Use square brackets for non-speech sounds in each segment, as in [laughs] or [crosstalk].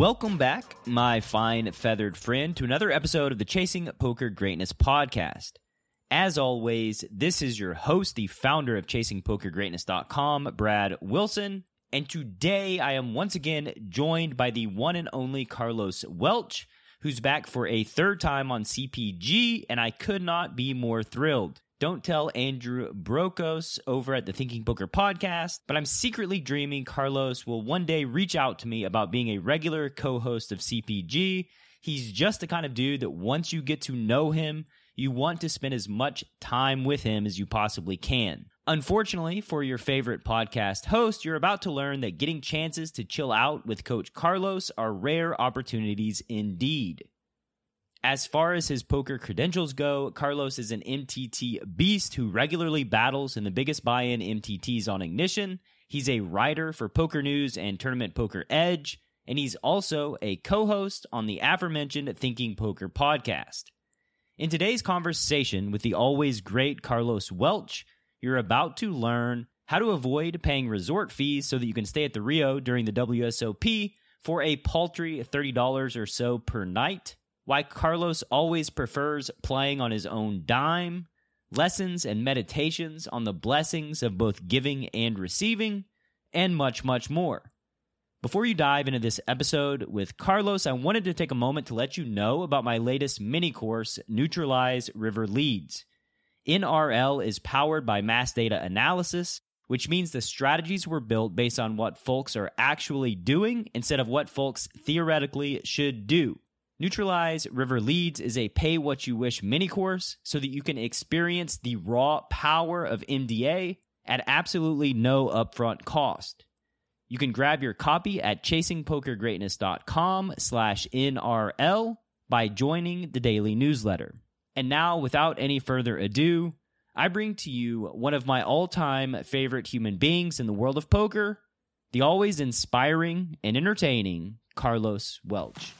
Welcome back, my fine feathered friend, to another episode of the Chasing Poker Greatness podcast. As always, this is your host, the founder of ChasingPokerGreatness.com, Brad Wilson. And today I am once again joined by the one and only Carlos Welch, who's back for a third time on CPG, and I could not be more thrilled. Don't tell Andrew Brokos over at the Thinking Poker podcast, but I'm secretly dreaming Carlos will one day reach out to me about being a regular co host of CPG. He's just the kind of dude that once you get to know him, you want to spend as much time with him as you possibly can. Unfortunately, for your favorite podcast host, you're about to learn that getting chances to chill out with Coach Carlos are rare opportunities indeed. As far as his poker credentials go, Carlos is an MTT beast who regularly battles in the biggest buy in MTTs on Ignition. He's a writer for Poker News and Tournament Poker Edge, and he's also a co host on the aforementioned Thinking Poker podcast. In today's conversation with the always great Carlos Welch, you're about to learn how to avoid paying resort fees so that you can stay at the Rio during the WSOP for a paltry $30 or so per night why Carlos always prefers playing on his own dime, lessons and meditations on the blessings of both giving and receiving, and much, much more. Before you dive into this episode with Carlos, I wanted to take a moment to let you know about my latest mini course, Neutralize River Leads. NRL is powered by mass data analysis, which means the strategies were built based on what folks are actually doing instead of what folks theoretically should do. Neutralize River Leads is a pay what you wish mini course so that you can experience the raw power of MDA at absolutely no upfront cost. You can grab your copy at chasingpokergreatness.com slash NRL by joining the daily newsletter. And now, without any further ado, I bring to you one of my all-time favorite human beings in the world of poker, the always inspiring and entertaining Carlos Welch.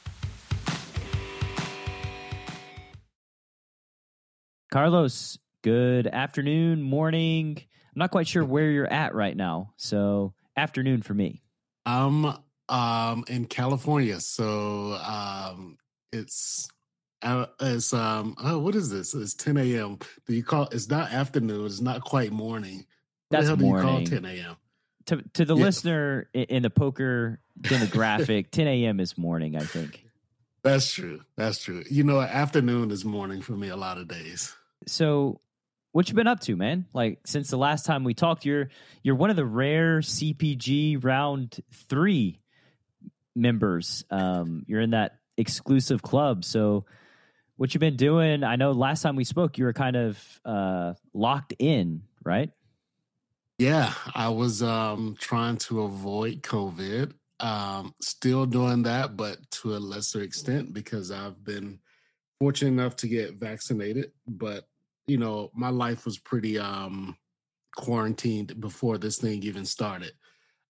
Carlos, good afternoon, morning. I'm not quite sure where you're at right now. So, afternoon for me. I'm um in California. So, um it's uh, it's um oh what is this? It's 10 a.m. Do you call it's not afternoon, it's not quite morning. What That's the hell morning. do you call 10 a.m.? To to the yeah. listener in the poker demographic, 10 a.m. is morning, I think. That's true. That's true. You know, afternoon is morning for me a lot of days. So, what you been up to, man? Like since the last time we talked, you're you're one of the rare CPG round three members. Um, you're in that exclusive club. So, what you been doing? I know last time we spoke, you were kind of uh, locked in, right? Yeah, I was um, trying to avoid COVID. Um, still doing that, but to a lesser extent because I've been fortunate enough to get vaccinated, but you know, my life was pretty um quarantined before this thing even started.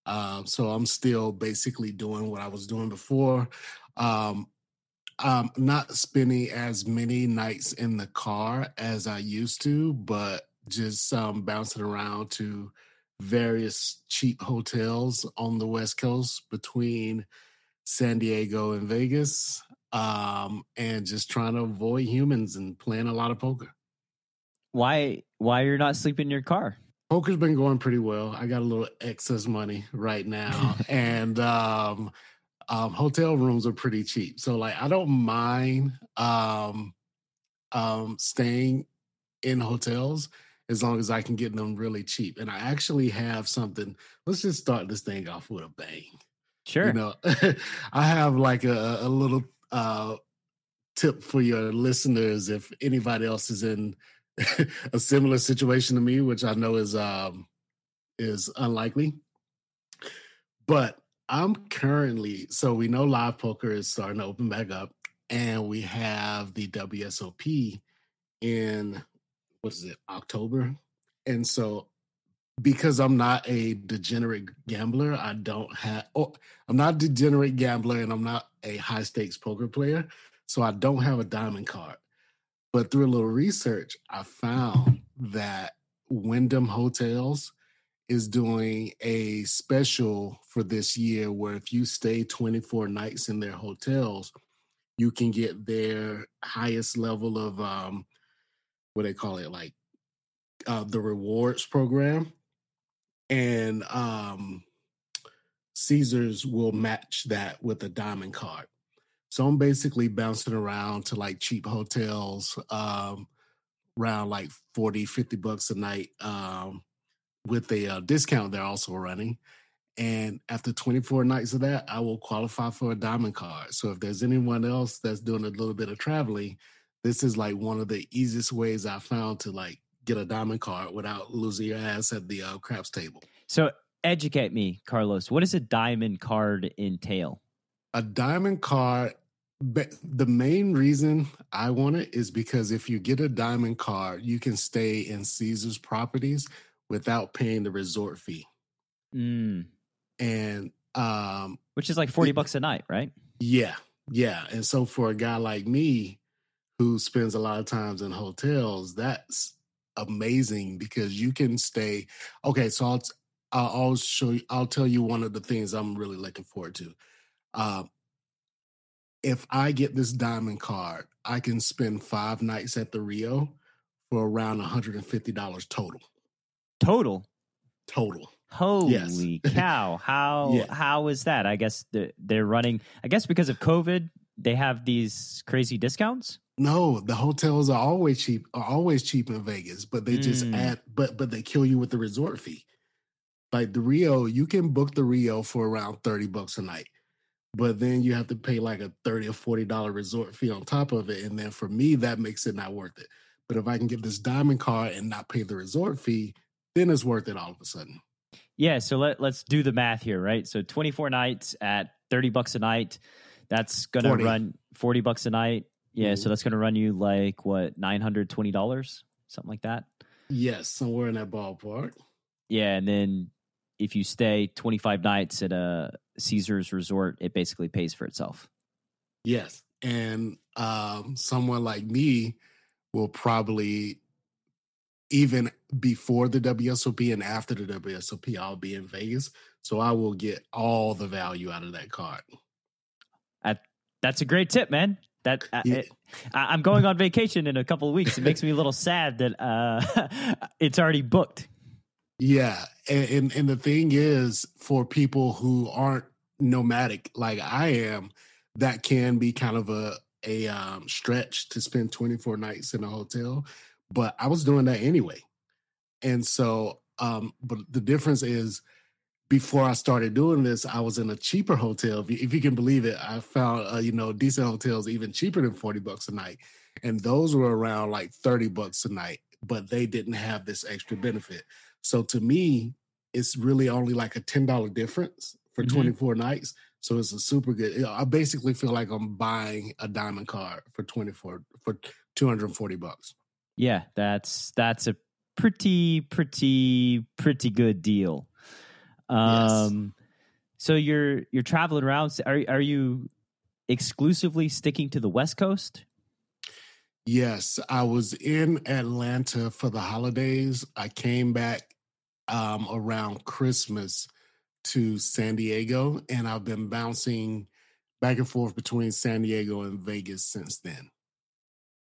Uh, so I'm still basically doing what I was doing before. Um, I'm not spending as many nights in the car as I used to, but just um, bouncing around to various cheap hotels on the West Coast between San Diego and Vegas um, and just trying to avoid humans and playing a lot of poker. Why? Why you're not sleeping in your car? Poker's been going pretty well. I got a little excess money right now, [laughs] and um, um, hotel rooms are pretty cheap. So like, I don't mind um, um, staying in hotels as long as I can get them really cheap. And I actually have something. Let's just start this thing off with a bang. Sure. You know, [laughs] I have like a, a little uh, tip for your listeners if anybody else is in [laughs] a similar situation to me, which I know is um, is unlikely. But I'm currently so we know live poker is starting to open back up, and we have the WSOP in what is it October, and so because I'm not a degenerate gambler, I don't have. Oh, I'm not a degenerate gambler, and I'm not a high stakes poker player, so I don't have a diamond card. But through a little research, I found that Wyndham Hotels is doing a special for this year where if you stay 24 nights in their hotels, you can get their highest level of um what they call it like uh the rewards program and um Caesars will match that with a diamond card. So I'm basically bouncing around to like cheap hotels, um, around like 40, 50 bucks a night um, with a uh, discount they're also running. And after 24 nights of that, I will qualify for a diamond card. So if there's anyone else that's doing a little bit of traveling, this is like one of the easiest ways I found to like get a diamond card without losing your ass at the uh, craps table. So educate me, Carlos. What does a diamond card entail? A diamond card but the main reason I want it is because if you get a diamond card, you can stay in Caesar's properties without paying the resort fee. Mm. And um which is like 40 it, bucks a night, right? Yeah. Yeah. And so for a guy like me who spends a lot of times in hotels, that's amazing because you can stay okay, so I'll I'll show you I'll tell you one of the things I'm really looking forward to. Uh, if I get this diamond card, I can spend five nights at the Rio for around $150 total. Total? Total. Holy yes. [laughs] cow. How yeah. how is that? I guess they're, they're running I guess because of COVID, they have these crazy discounts? No, the hotels are always cheap are always cheap in Vegas, but they just mm. add but but they kill you with the resort fee. Like the Rio, you can book the Rio for around 30 bucks a night but then you have to pay like a 30 or 40 dollar resort fee on top of it and then for me that makes it not worth it. But if i can get this diamond card and not pay the resort fee then it's worth it all of a sudden. Yeah so let, let's do the math here right? So 24 nights at 30 bucks a night that's gonna 40. run 40 bucks a night. Yeah mm-hmm. so that's gonna run you like what $920 something like that? Yes somewhere in that ballpark. Yeah and then if you stay 25 nights at a Caesar's resort, it basically pays for itself. Yes. And um, someone like me will probably, even before the WSOP and after the WSOP, I'll be in Vegas. So I will get all the value out of that card. that's a great tip, man. That uh, yeah. it, I, am going on vacation in a couple of weeks. It makes me a little sad that uh, [laughs] it's already booked. Yeah, and, and, and the thing is, for people who aren't nomadic like I am, that can be kind of a a um, stretch to spend 24 nights in a hotel. But I was doing that anyway, and so um, but the difference is before I started doing this, I was in a cheaper hotel. If you, if you can believe it, I found uh, you know decent hotels even cheaper than forty bucks a night, and those were around like thirty bucks a night. But they didn't have this extra benefit. So to me, it's really only like a ten dollar difference for mm-hmm. 24 nights. So it's a super good. I basically feel like I'm buying a diamond card for 24 for 240 bucks. Yeah, that's that's a pretty pretty pretty good deal. Um yes. so you're you're traveling around are are you exclusively sticking to the West Coast? Yes, I was in Atlanta for the holidays. I came back um, around Christmas to San Diego, and I've been bouncing back and forth between San Diego and Vegas since then.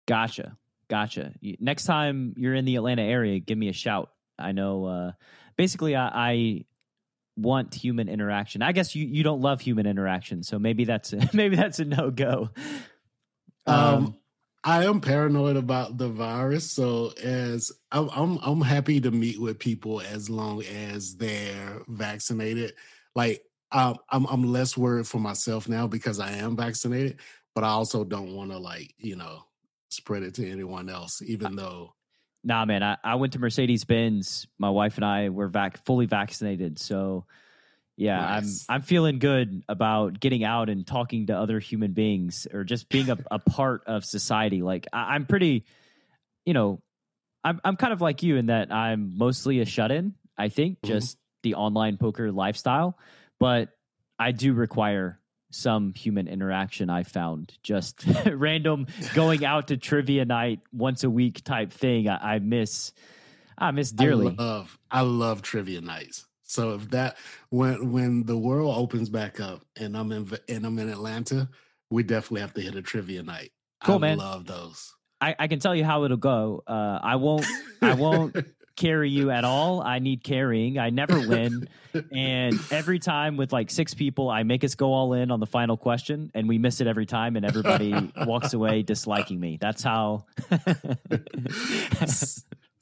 Gotcha. Gotcha. Next time you're in the Atlanta area, give me a shout. I know uh, basically I, I want human interaction. I guess you, you don't love human interaction, so maybe that's a, [laughs] maybe that's a no go. Um, um, I am paranoid about the virus, so as I'm, I'm, I'm happy to meet with people as long as they're vaccinated. Like um, I'm I'm less worried for myself now because I am vaccinated, but I also don't want to like you know spread it to anyone else, even though. Nah, man, I, I went to Mercedes Benz. My wife and I were vac fully vaccinated, so Yeah, Nice. I'm I'm feeling good about getting out and talking to other human beings or just being a, a part of society. Like I, I'm pretty, you know, I'm I'm kind of like you in that I'm mostly a shut in. I think Mhm. just the online poker lifestyle, but I do require some human interaction. I found just [laughs] random going out to trivia night once a week type thing. I, I miss. I miss dearly. I love I love trivia nights. So if that when when the world opens back up and I'm in and I'm in Atlanta, we definitely have to hit a trivia night. Cool, I man. love those. I, I can tell you how it'll go. Uh, I won't. I won't carry you at all. I need carrying. I never win. and every time with like six people, I make us go all in on the final question, and we miss it every time, and everybody walks away disliking me. That's how. [laughs]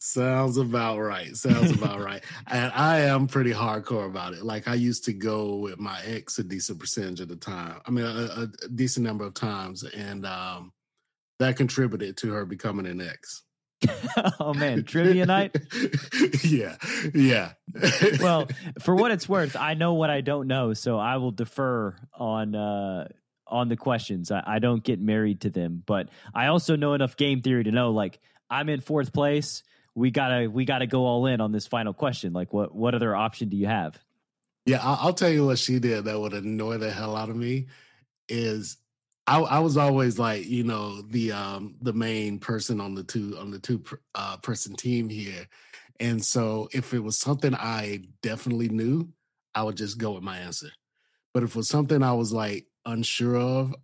Sounds about right. Sounds about right. And I am pretty hardcore about it. Like I used to go with my ex a decent percentage of the time. I mean, a, a decent number of times, and um, that contributed to her becoming an ex. [laughs] oh man, trivia [laughs] night. yeah, yeah. Well, [laughs] for what it's worth, I know what I don't know, so I will defer on uh, on the questions. I, I don't get married to them, but I also know enough game theory to know like I'm in fourth place. We gotta we gotta go all in on this final question. Like, what what other option do you have? Yeah, I'll tell you what she did that would annoy the hell out of me is I, I was always like, you know, the um the main person on the two on the two uh, person team here, and so if it was something I definitely knew, I would just go with my answer. But if it was something I was like unsure of,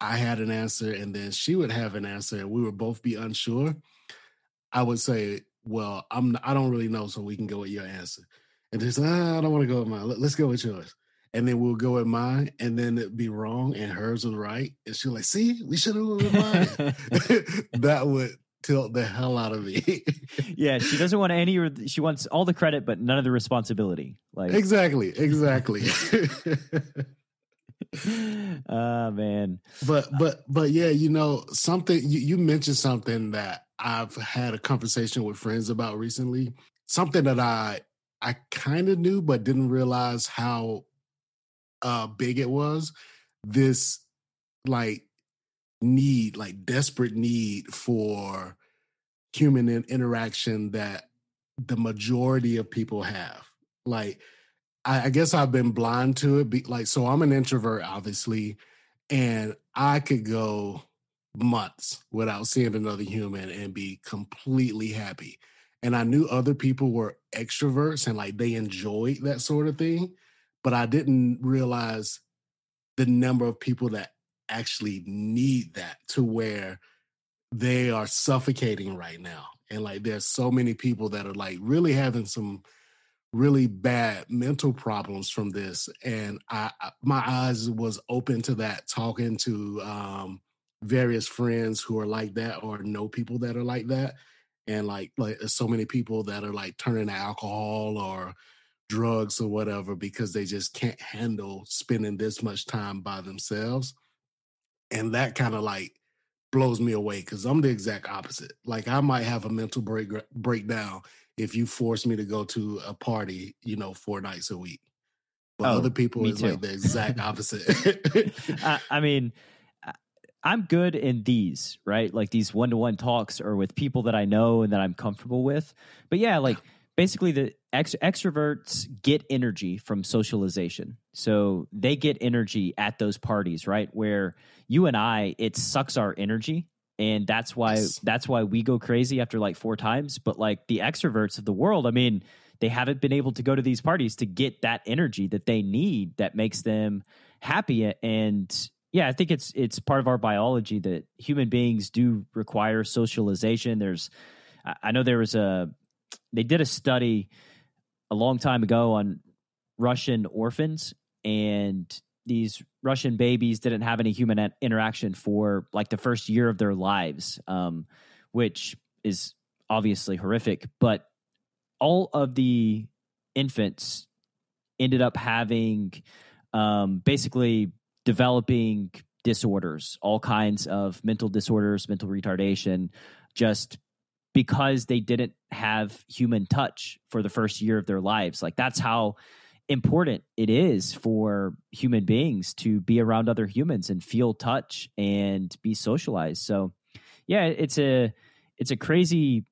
I had an answer, and then she would have an answer, and we would both be unsure. I would say, "Well, I'm I don't really know, so we can go with your answer." and just ah, I don't want to go with mine. Let- Let's go with yours. And then we'll go with mine, and then it'd be wrong, and hers was right. And she'll like, see, we should have went with mine. [laughs] [laughs] that would tilt the hell out of me. [laughs] yeah, she doesn't want any. She wants all the credit, but none of the responsibility. Like, exactly, exactly. Ah man, but but but yeah, you know, something you, you mentioned something that I've had a conversation with friends about recently. Something that I I kind of knew but didn't realize how uh big it was. This like need, like desperate need for human in- interaction that the majority of people have. Like I, I guess I've been blind to it. Be, like, so I'm an introvert, obviously, and I could go months without seeing another human and be completely happy. And I knew other people were extroverts and like they enjoyed that sort of thing, but I didn't realize the number of people that actually need that to where they are suffocating right now. And like there's so many people that are like really having some really bad mental problems from this and I, my eyes was open to that talking to um various friends who are like that or know people that are like that and like like so many people that are like turning to alcohol or drugs or whatever because they just can't handle spending this much time by themselves and that kind of like blows me away because i'm the exact opposite. Like i might have a mental break breakdown if you force me to go to a party you know four nights a week but Oh, other people is too. like the [laughs] exact opposite [laughs] I, I mean, I'm good in these, right? Like these one to one talks or with people that I know and that I'm comfortable with. But yeah, like basically the ex- extroverts get energy from socialization. So they get energy at those parties, right? Where you and I, it sucks our energy. And that's why Yes. that's why we go crazy after like four times. But like the extroverts of the world, I mean, they haven't been able to go to these parties to get that energy that they need that makes them happy and yeah i think it's it's part of our biology that human beings do require socialization there's i I know there was a they did a study a long time ago on russian orphans and these russian babies didn't have any human interaction for like the first year of their lives um, which is obviously horrific but all of the infants ended up having um, basically developing disorders, all kinds of mental disorders, mental retardation, just because they didn't have human touch for the first year of their lives. Like that's how important it is for human beings to be around other humans and feel touch and be socialized. So, yeah, it's a it's a crazy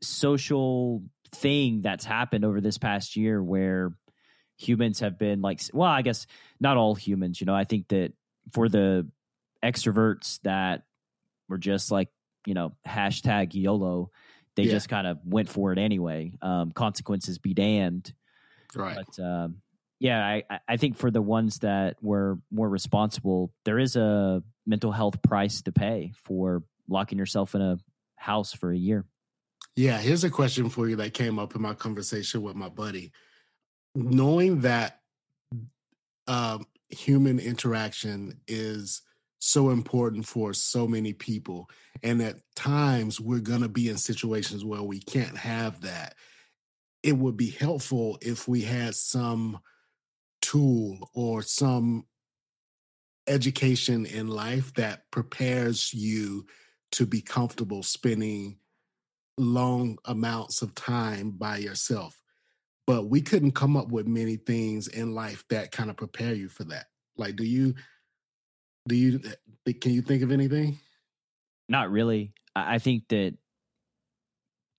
social thing that's happened over this past year where humans have been like well, I guess not all humans, you know. I think that for the extroverts that were just like, you know, hashtag YOLO, they yeah. just kind of went for it anyway. Um, consequences be damned Right. But um, yeah, I, I think for the ones that were more responsible, there is a mental health price to pay for locking yourself in a house for a year. Yeah, here's a question for you that came up in my conversation with my buddy. Knowing that um, human interaction is so important for so many people, and at times we're going to be in situations where we can't have that it would be helpful if we had some tool or some education in life that prepares you to be comfortable spending long amounts of time by yourself. But we couldn't come up with many things in life that kind of prepare you for that. Like, do you, do you, eh, can you think of anything? Not really. I think that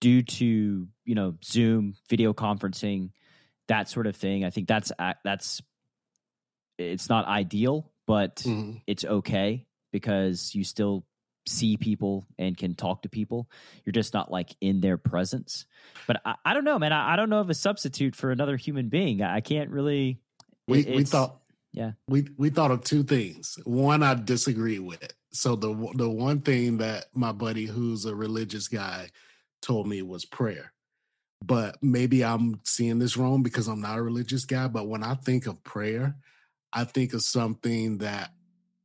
due to you know Zoom, video conferencing, that sort of thing. I think that's that's it's not ideal, but mm-hmm. it's okay because you still see people and can talk to people. You're just not like in their presence. But I, I don't know, man. I, I, don't know of a substitute for another human being. I, I can't really. We it, we thought yeah we we thought of two things. One I disagree with. So the the one thing that my buddy who's a religious guy told me was prayer. But maybe I'm seeing this wrong because I'm not a religious guy. But when I think of prayer, I think of something that,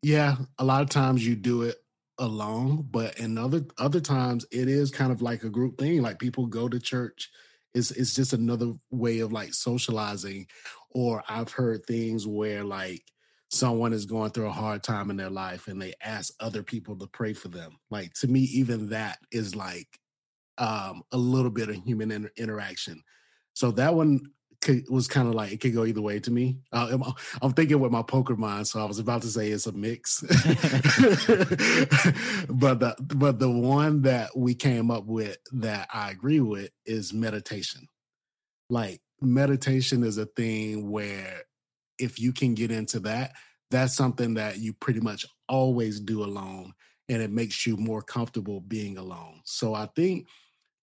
yeah, a lot of times you do it alone, but in other other times it is kind of like a group thing. Like people go to church. It's it's just another way of like socializing. Or I've heard things where like someone is going through a hard time in their life and they ask other people to pray for them. Like to me, even that is like um, a little bit of human inter- interaction. So that one could, was kind of like it could go either way to me. Uh, I'm, I'm, thinking with my poker mind, so I was about to say it's a mix, [laughs] [laughs] but the but the one that we came up with that I agree with is meditation. Like meditation is a thing where if you can get into that, that's something that you pretty much always do alone, and it makes you more comfortable being alone. So I think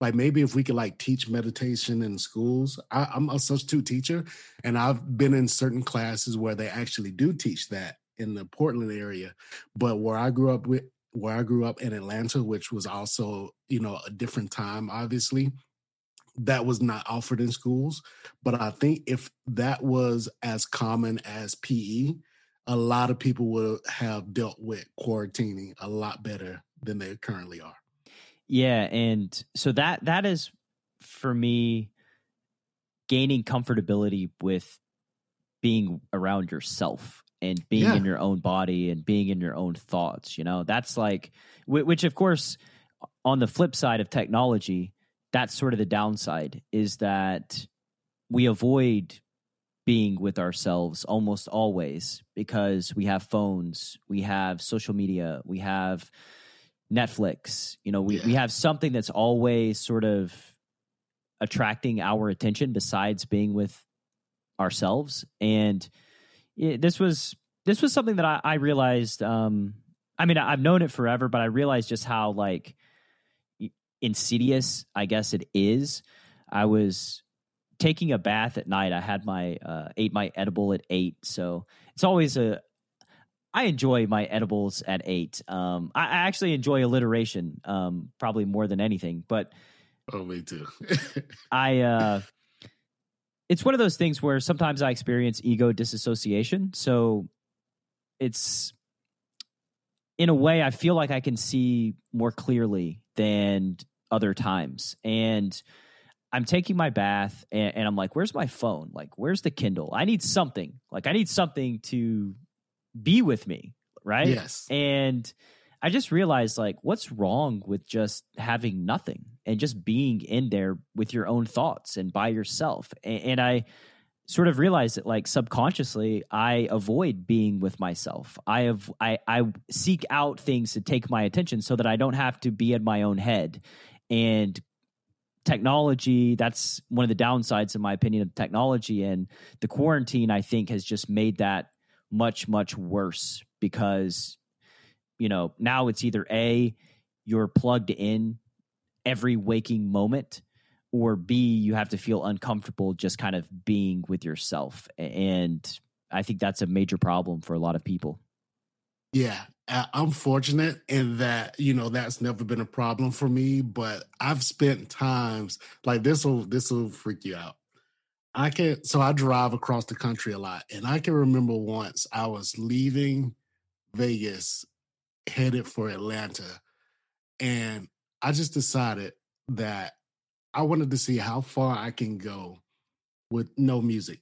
like maybe if we could like teach meditation in schools I, i'm a substitute teacher and i've been in certain classes where they actually do teach that in the portland area but where i grew up with where i grew up in atlanta which was also you know a different time obviously that was not offered in schools but i think if that was as common as pe a lot of people would have dealt with quarantining a lot better than they currently are yeah, and so that that is for me gaining comfortability with being around yourself and being yeah. in your own body and being in your own thoughts, you know. That's like which of course on the flip side of technology, that's sort of the downside is that we avoid being with ourselves almost always because we have phones, we have social media, we have Netflix. You know, we, yeah. we have something that's always sort of attracting our attention besides being with ourselves. And it, this was this was something that I, I realized. Um, I mean, I've known it forever, but I realized just how like insidious, I guess it is. I was taking a bath at night. I had my uh, ate my edible at eight, so it's always a I enjoy my edibles at eight. Um, I, I actually enjoy alliteration, um, probably more than anything. But oh, me too. [laughs] I uh, it's one of those things where sometimes I experience ego disassociation. So it's in a way I feel like I can see more clearly than other times, and. I'm taking my bath and, and, I'm like, where's my phone? Like, where's the Kindle? I need something. Like, I need something to be with me, right? Yes. And I just realized like what's wrong with just having nothing and just being in there with your own thoughts and by yourself. And, and I sort of realized that like subconsciously I avoid being with myself. I have I I seek out things to take my attention so that I don't have to be in my own head. And technology, that's one of the downsides in my opinion of technology and the quarantine I think has just made that much much worse because you know, now it's either A you're plugged in every waking moment or B, you have to feel uncomfortable just kind of being with yourself. And I think that's a major problem for a lot of people. Yeah, I'm fortunate in that you know that's never been a problem for me. But I've spent times like this will this will freak you out. I can so I drive across the country a lot, and I can remember once I was leaving Vegas, headed for Atlanta, and I just decided that I wanted to see how far I can go with no music.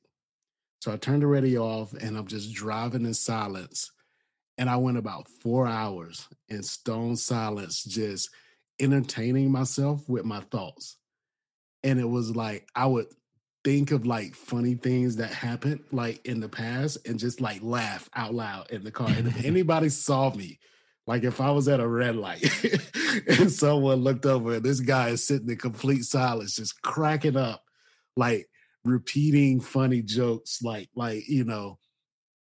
So I turned the radio off and I'm just driving in silence. And I went about four hours in stone silence, just entertaining myself with my thoughts. And it was like I would think of like funny things that happened like in the past and just like laugh out loud in the car. And if [laughs] anybody saw me, like if I was at a red light [laughs] and someone looked over and this guy is sitting in complete silence, just cracking up, like repeating funny jokes, like like you know,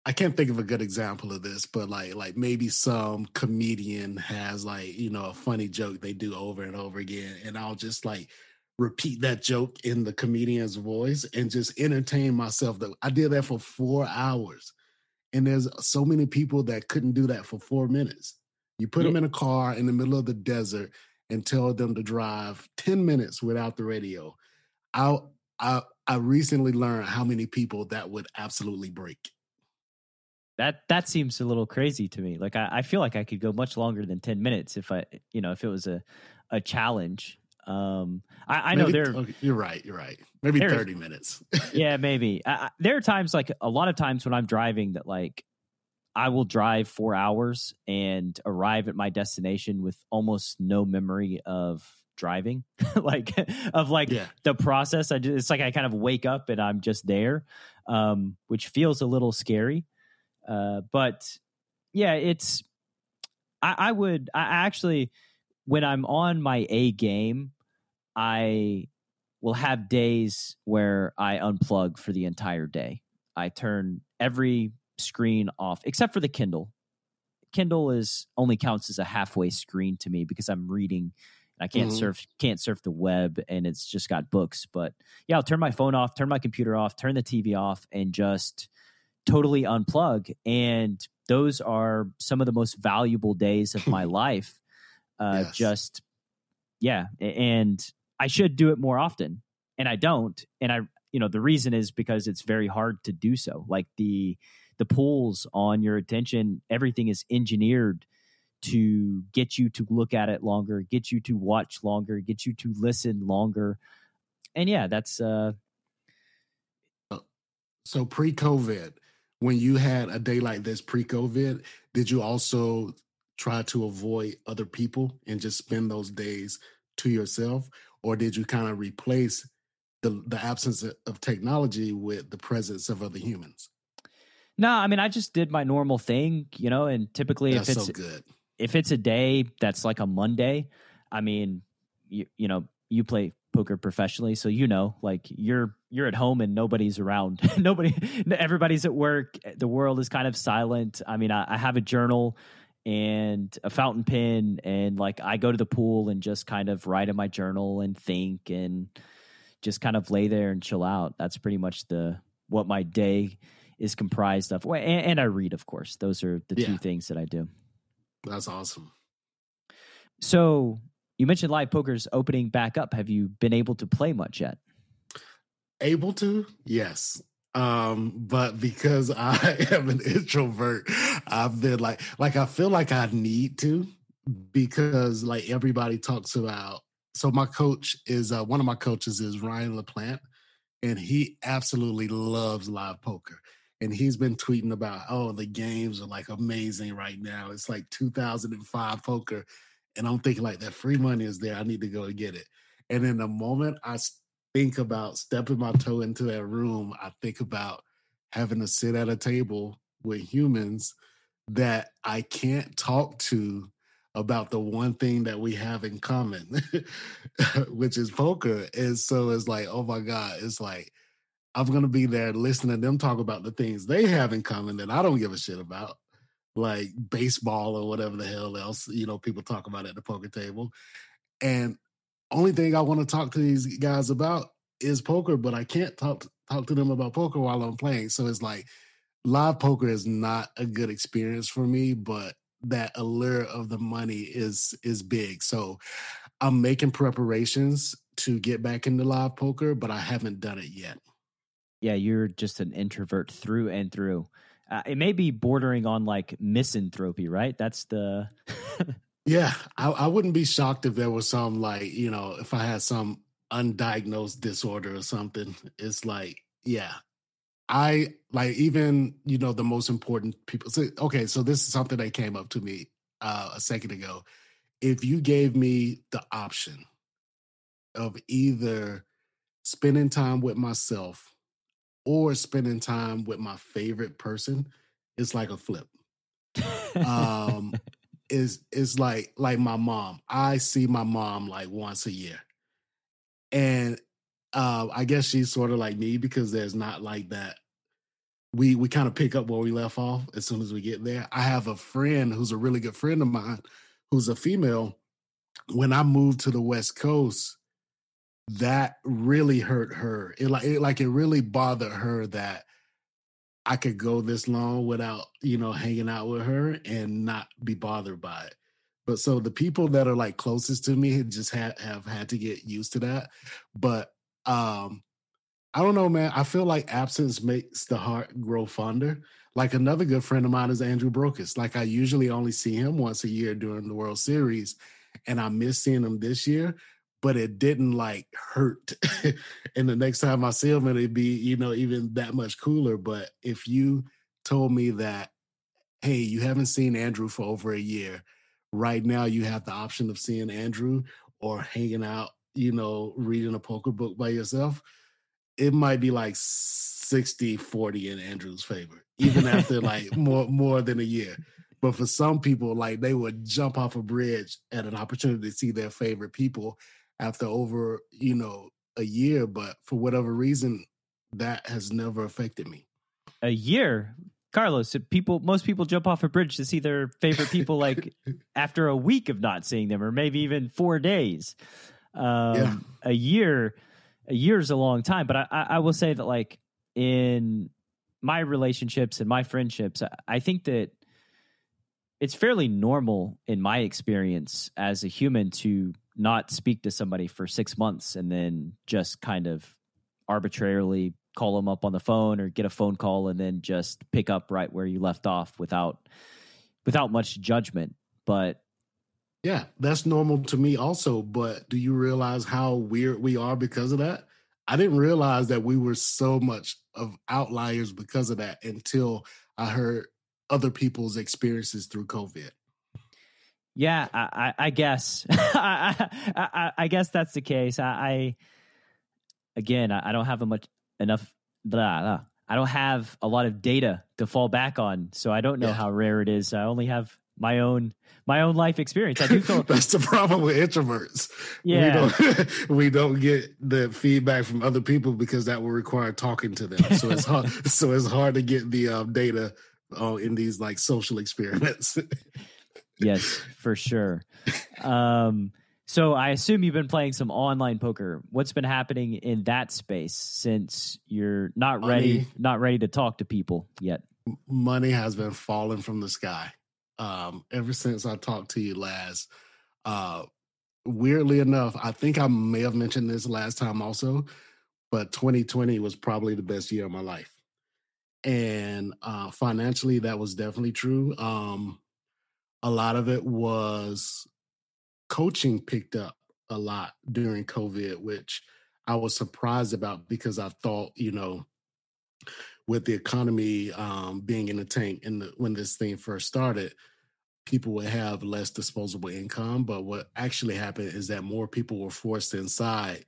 I can't think of a good example of this, but like like maybe some comedian has like you know a funny joke they do over and over again, and I'll just like repeat that joke in the comedian's voice and just entertain myself. That I did that for four hours and there's so many people that couldn't do that for four minutes. You put them in a car in the middle of the desert and tell them to drive 10 minutes without the radio. I, I, I recently learned how many people that would absolutely break. That that seems a little crazy to me. Like I, I feel like I could go much longer than 10 minutes if I you know if it was a a challenge. Um, I, I know there. Okay, you're right. You're right. Maybe thirty minutes. [laughs] yeah, maybe. I, there are times, like a lot of times, when I'm driving, that like I will drive four hours and arrive at my destination with almost no memory of driving, [laughs] like of like yeah. the process. I just, it's like I kind of wake up and I'm just there, um, which feels a little scary. Uh, but yeah, it's. I, I would. I actually, when I'm on my A game, I will have days where I unplug for the entire day. I turn every screen off except for the Kindle. Kindle is only counts as a halfway screen to me because I'm reading I can't mm-hmm. surf can't surf the web and it's just got books. But yeah, I'll turn my phone off, turn my computer off, turn the TV off, and just totally unplug. And those are some of the most valuable days of my [laughs] life. Uh, yes. Just yeah, and I should do it more often, and I don't. And I, you know, the reason is because it's very hard to do so. Like the the pulls on your attention, everything is engineered to get you to look at it longer, get you to watch longer, get you to listen longer. And yeah, that's uh so pre-COVID, when you had a day like this pre-COVID, did you also try to avoid other people and just spend those days to yourself or did you kind of replace the the absence of technology with the presence of other humans? No, I mean I just did my normal thing, you know, and typically that's if it's so good. if it's a day that's like a Monday, I mean, you you know, you play poker professionally, so you know, like you're you're at home and nobody's around. [laughs] Nobody everybody's at work. Eh, the world is kind of silent. I mean, I, I have a journal and a fountain pen and like I go to the pool and just kind of write in my journal and think and just kind of lay there and chill out. That's pretty much the what my day is comprised of. And, and I read, of course. Those are the yeah. two things that I do. That's awesome. So you mentioned live poker's opening back up. Have you been able to play much yet? Able to? Yes. Um, but because [laughs] I am an introvert, I've been like, like I feel like I need to because like everybody talks about. So my coach is uh, one of my coaches is Ryan LaPlante, and he absolutely loves live poker. And he's been tweeting about, oh, the games are like amazing right now. It's like 2005 poker, and I'm thinking like that free money is there. I need to go and get it. And in the moment I think about stepping my toe into that room, I think about having to sit at a table with humans that I can't talk to about the one thing that we have in common, [laughs] which is poker. And so it's like, oh my God, it's like I'm gonna be there listening to them talk about the things they have in common that I don't give a shit about, like baseball or whatever the hell else, you know, people talk about at the poker table. And only thing I want to talk to these guys about is poker, but I can't talk talk to them about poker while I'm playing. So it's like live poker is not a good experience for me, but that allure of the money is is big. So I'm making preparations to get back into live poker, but I haven't done it yet. Yeah, you're just an introvert through and through. Uh, it may be bordering on like misanthropy, right? That's the. [laughs] yeah, I, I wouldn't be shocked if there was some like you know if I had some undiagnosed disorder or something. It's like yeah, I like even you know the most important people. So, okay, so this is something that came up to me uh, a second ago. If you gave me the option of either spending time with myself or spending time with my favorite person, it's like a flip. [laughs] um, is is like like my mom. I see my mom like once a year, and uh, I guess she's sort of like me because there's not like that. We we kind of pick up where we left off as soon as we get there. I have a friend who's a really good friend of mine, who's a female. When I moved to the West Coast, that really hurt her. It like it like it really bothered her that I could go this long without you know hanging out with her and not be bothered by it. But so the people that are like closest to me just have have had to get used to that. But um, I don't know, man. I feel like absence makes the heart grow fonder. Like another good friend of mine is Andrew Brokos. Like I usually only see him once a year during the World Series, and I miss seeing him this year. But it didn't like hurt. [laughs] and the next time I see him, it'd be you know even that much cooler. But if you told me that, hey, you haven't seen Andrew for over a year, right now you have the option of seeing Andrew or hanging out you know, reading a poker book by yourself, it might be like 60 40 in Andrew's favor, even after like [laughs] more more than a year. But for some people, like they would jump off a bridge at an opportunity to see their favorite people after over, you know, a year. But for whatever reason, that has never affected me. A year? Carlos, people most people jump off a bridge to see their favorite people like [laughs] after a week of not seeing them or maybe even four days. Um, yeah. A year, a year is a long time, but I, I will say that like in my relationships and my friendships, I think that it's fairly normal in my experience as a human to not speak to somebody for six months and then just kind of arbitrarily call them up on the phone or get a phone call and then just pick up right where you left off without without much judgment but yeah, that's normal to me also. But do you realize how weird we are because of that? I didn't realize that we were so much of outliers because of that until I heard other people's experiences through COVID. Yeah, I, I guess. [laughs] I, I, I, guess that's the case. I, I again, I don't have a much enough. Blah, blah. I don't have a lot of data to fall back on, so I don't know yeah. how rare it is. I only have my own my own life experience. I do feel [laughs] that's the problem with introverts. Yeah, we don't, [laughs] we don't get the feedback from other people because that will require talking to them. So it's hard. so it's hard to get the um, data uh, in these like social experiments. Yes, for sure. Um, so I assume you've been playing some online poker. What's been happening in that space since you're not money, ready, not ready to talk to people yet? Money has been falling from the sky um, ever since I talked to you last. Uh, weirdly enough, I think I may have mentioned this last time also, but 2020 was probably the best year of my life. And uh, financially, that was definitely true. Um, a lot of it was coaching picked up a lot during COVID, which I was surprised about because I thought, you know, with the economy um, being in the tank and when this thing first started, people would have less disposable income. But what actually happened is that more people were forced inside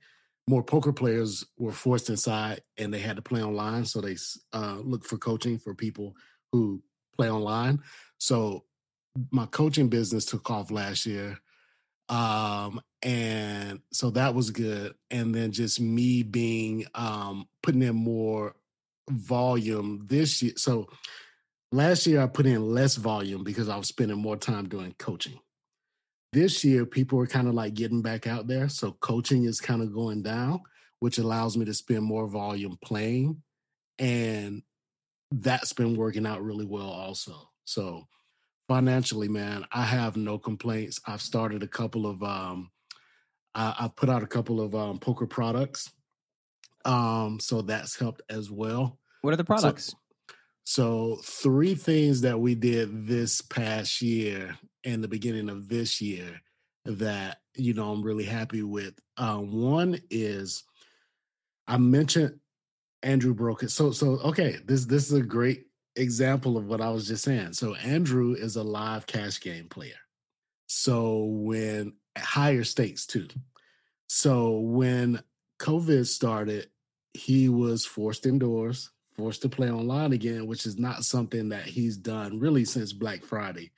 more poker players were forced inside and they had to play online. So they uh, looked for coaching for people who play online. So my coaching business took off last year. Um, and so that was good. And then just me being um, putting in more volume this year. So last year I put in less volume because I was spending more time doing coaching. This year, people are kind of like getting back out there. So coaching is kind of going down, which allows me to spend more volume playing. And that's been working out really well also. So financially, man, I have no complaints. I've started a couple of um I, have put out a couple of um poker products. Um, so that's helped as well. What are the products? So, so three things that we did this past year and the beginning of this year that you know I'm really happy with. Um, one is I mentioned Andrew Brokos. So so okay, this this is a great example of what I was just saying. So Andrew is a live cash game player. So when higher stakes too. So when COVID started, he was forced indoors, forced to play online again, which is not something that he's done really since Black Friday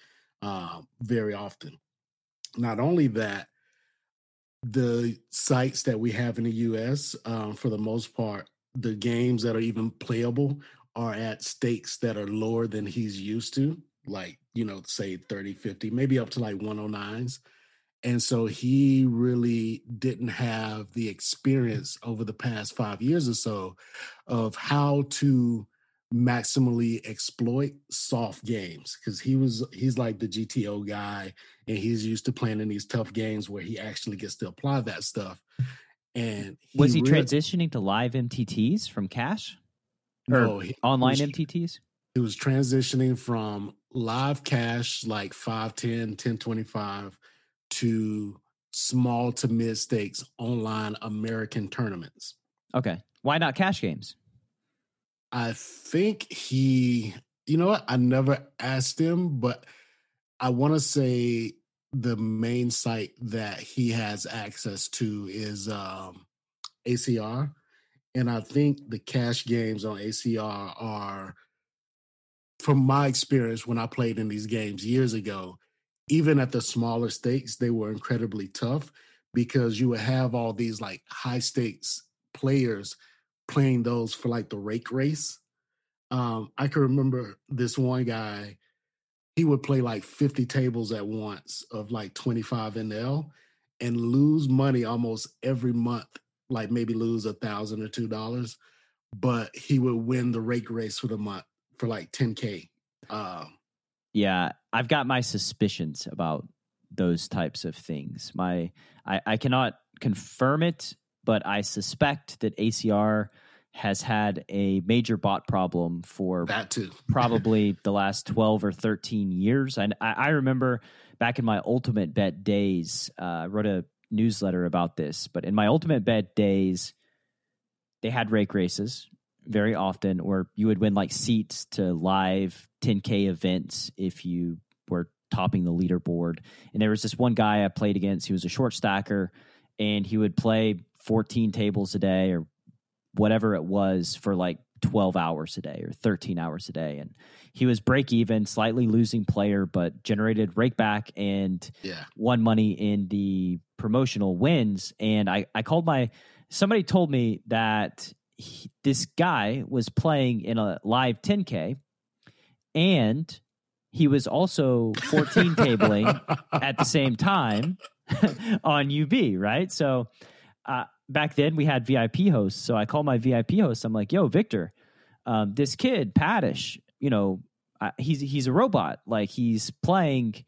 uh, very often. Not only that, the sites that we have in the US, um, for the most part, the games that are even playable are at stakes that are lower than he's used to, like, you know, say 30, 50, maybe up to like 109s. And so he really didn't have the experience over the past five years or so of how to maximally exploit soft games because he was he's like the GTO guy and he's used to playing in these tough games where he actually gets to apply that stuff. And he was he transitioning to live MTTs from cash? Or no, he, online was, MTTs? He was transitioning from live cash like 510, 1025 to small to mid stakes online American tournaments. Okay. Why not cash games? I think he, you know what? I never asked him, but I want to say the main site that he has access to is um, ACR. And I think the cash games on ACR are, from my experience when I played in these games years ago, even at the smaller stakes, they were incredibly tough because you would have all these like high stakes players playing those for like the rake race. Um, I can remember this one guy, he would play like 50 tables at once of like 25 NL and lose money almost every month, like maybe lose a thousand or two dollars, but he would win the rake race for the month for like 10K. Um, yeah, I've got my suspicions about those types of things. My I, I cannot confirm it, but I suspect that ACR has had a major bot problem for that too. [laughs] probably the last 12 or 13 years. I, I remember back in my ultimate bet days, uh, I wrote a newsletter about this, but in my ultimate bet days, they had rake races very often, or you would win like seats to live 10K events if you were topping the leaderboard. And there was this one guy I played against, he was a short stacker, and he would play 14 tables a day or whatever it was for like 12 hours a day or 13 hours a day. And he was break even, slightly losing player, but generated rake back and yeah. won money in the promotional wins. And I, I called my, somebody told me that he, this guy was playing in a live 10K and he was also 14 [laughs] tabling at the same time [laughs] on UB, right? So uh, back then we had VIP hosts. So I call my VIP host. I'm like, yo, Victor, um, this kid, Paddish, you know, uh, he's he's a robot. Like he's playing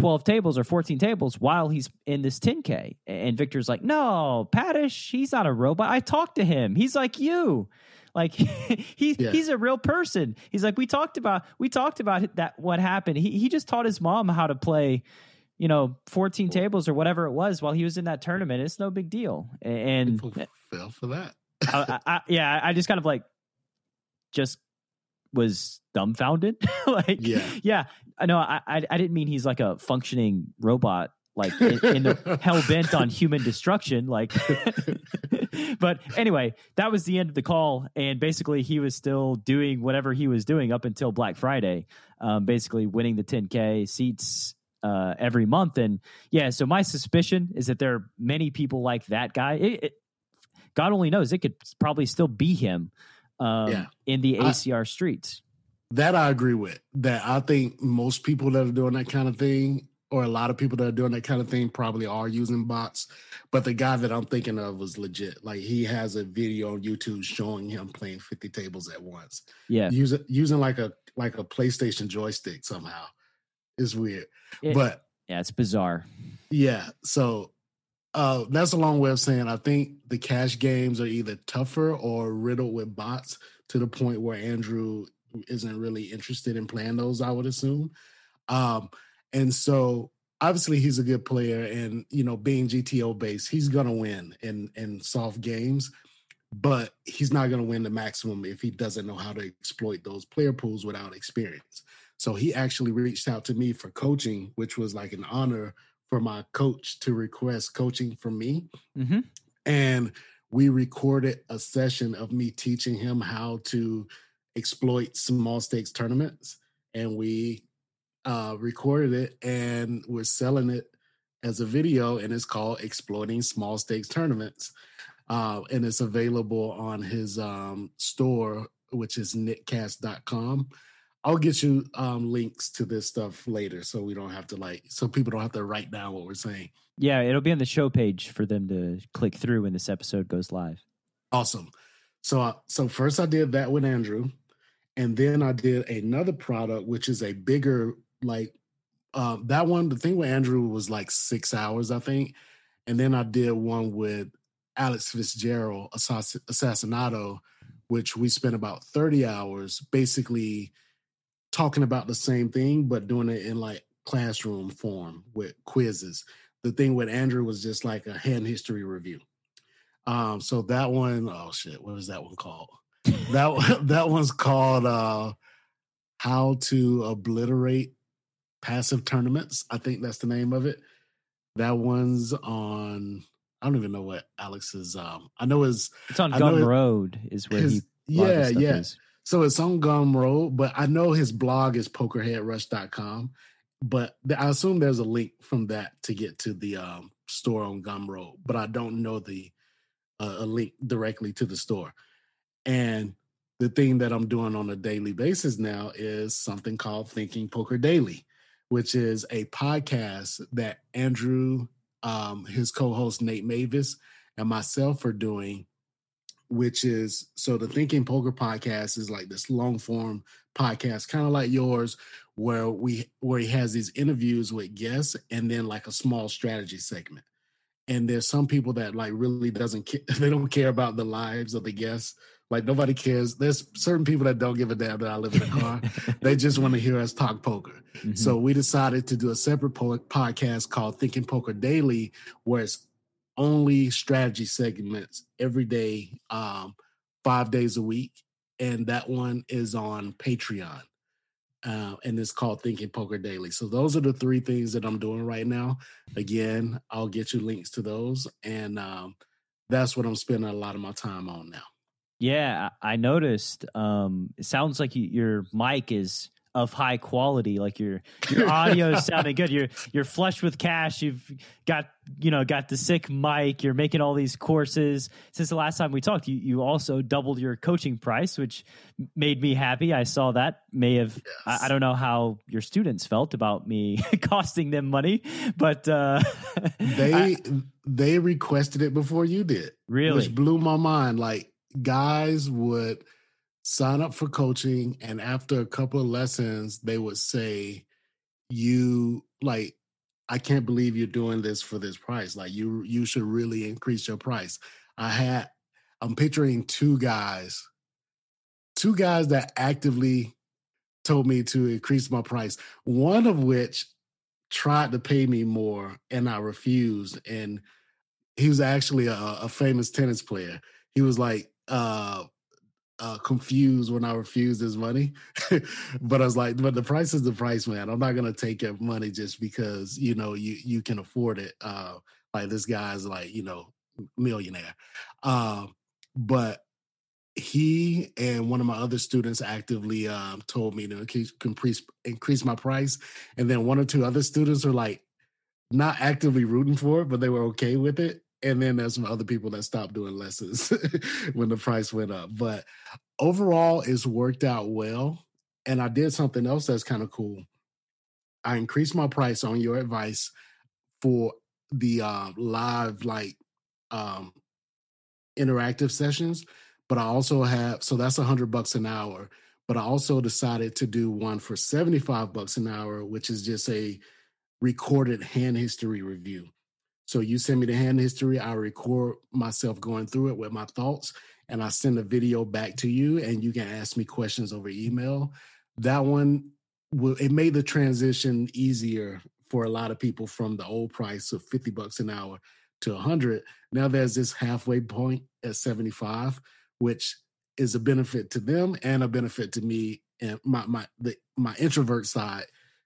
12 tables or 14 tables while he's in this 10K. And Victor's like, no, Paddish, he's not a robot. I talked to him. He's like you. Like [laughs] he yeah. he's a real person. He's like, we talked about we talked about that what happened. He he just taught his mom how to play you know, 14 tables or whatever it was while he was in that tournament. It's no big deal. And People fell for that. I, I, yeah, I just kind of like just was dumbfounded. [laughs] like, yeah, yeah. I know. I, I, I didn't mean he's like a functioning robot like in, in the [laughs] hell bent on human destruction. Like, [laughs] but anyway, that was the end of the call, and basically he was still doing whatever he was doing up until Black Friday, um, basically winning the 10k seats uh, every month. And yeah, so my suspicion is that there are many people like that guy. It, it, God only knows it could probably still be him um, yeah. in the ACR I, streets. That I agree with. That I think most people that are doing that kind of thing, or a lot of people that are doing that kind of thing, probably are using bots. But the guy that I'm thinking of was legit. Like he has a video on YouTube showing him playing 50 tables at once. Yeah, using using like a like a PlayStation joystick somehow. It's weird, it, but yeah, it's bizarre. Yeah, so uh, that's a long way of saying I think the cash games are either tougher or riddled with bots to the point where Andrew isn't really interested in playing those. I would assume, um, and so obviously he's a good player, and you know, being GTO based, he's gonna win in in soft games, but he's not gonna win the maximum if he doesn't know how to exploit those player pools without experience. So he actually reached out to me for coaching, which was like an honor for my coach to request coaching from me. Mm-hmm. And we recorded a session of me teaching him how to exploit small stakes tournaments. And we uh, recorded it and we're selling it as a video, and it's called Exploiting Small Stakes Tournaments. Uh, and it's available on his um, store, which is nitcast.com. I'll get you um, links to this stuff later, so we don't have to like, so people don't have to write down what we're saying. Yeah, it'll be on the show page for them to click through when this episode goes live. Awesome. So, uh, so first I did that with Andrew, and then I did another product, which is a bigger like uh, that one. The thing with Andrew was like six hours, I think, and then I did one with Alex Fitzgerald, Assassinato, which we spent about thirty hours, basically talking about the same thing, but doing it in like classroom form with quizzes. The thing with Andrew was just like a hand history review. Um, so that one, oh shit, what is that one called? that [laughs] that one's called uh, "How to Obliterate Passive Tournaments." I think that's the name of it. That one's on. I don't even know what Alex's. Um, I know his. It's on Gumroad. Is where his, he. Yeah, yeah. Is. So it's on Gumroad, but I know his blog is pokerheadrush.com. But I assume there's a link from that to get to the um, store on Gumroad, but I don't know the uh, a link directly to the store. And the thing that I'm doing on a daily basis now is something called Thinking Poker Daily, which is a podcast that Andrew, um, his co-host Nate Meyvis, and myself are doing which is so the Thinking Poker podcast is like this long form podcast, kind of like yours, where we where he has these interviews with guests and then like a small strategy segment. And there's some people that like really doesn't care, [laughs] they don't care about the lives of the guests. Like nobody cares. There's certain people that don't give a damn that I live in a car. [laughs] they just want to hear us talk poker. Mm-hmm. So we decided to do a separate po- podcast called Thinking Poker Daily, where it's only strategy segments every day, um, five days a week. And that one is on Patreon. Uh, and it's called Thinking Poker Daily. So those are the three things that I'm doing right now. Again, I'll get you links to those, and um, that's what I'm spending a lot of my time on now. Yeah, I noticed. Um, it sounds like you, your mic is of high quality. Like your your [laughs] audio is sounding good. You're you're flush with cash. You've got you know got the sick mic. You're making all these courses. Since the last time we talked, you you also doubled your coaching price, which made me happy. I saw that. May have yes. I, I, don't know how your students felt about me [laughs] costing them money, but uh, [laughs] they I, they requested it before you did. Really, which blew my mind. Like guys would sign up for coaching and after a couple of lessons they would say you like i can't believe you're doing this for this price. Like you you should really increase your price. I had i'm picturing two guys two guys that actively told me to increase my price one of which tried to pay me more and i refused and he was actually a, a famous tennis player. He was like uh uh, confused when I refused his money. [laughs] but I was like, but the price is the price, man. I'm not gonna take your money just because you know you you can afford it. Uh, like this guy's like you know millionaire. Uh, but he and one of my other students actively um, told me to increase increase my price, and then one or two other students are like not actively rooting for it, but they were okay with it. And then there's some other people that stopped doing lessons [laughs] when the price went up. But overall, it's worked out well. And I did something else that's kind of cool. I increased my price on your advice for the uh, live, like um, interactive sessions. But I also have, so that's a hundred bucks an hour. But I also decided to do one for 75 bucks an hour, which is just a recorded hand history review. So you send me the hand history, I record myself going through it with my thoughts, and I send a video back to you, and you can ask me questions over email. That one, will it made the transition easier for a lot of people from the old price of 50 bucks an hour to 100. Now there's this halfway point at 75, which is a benefit to them and a benefit to me and my my the, my introvert side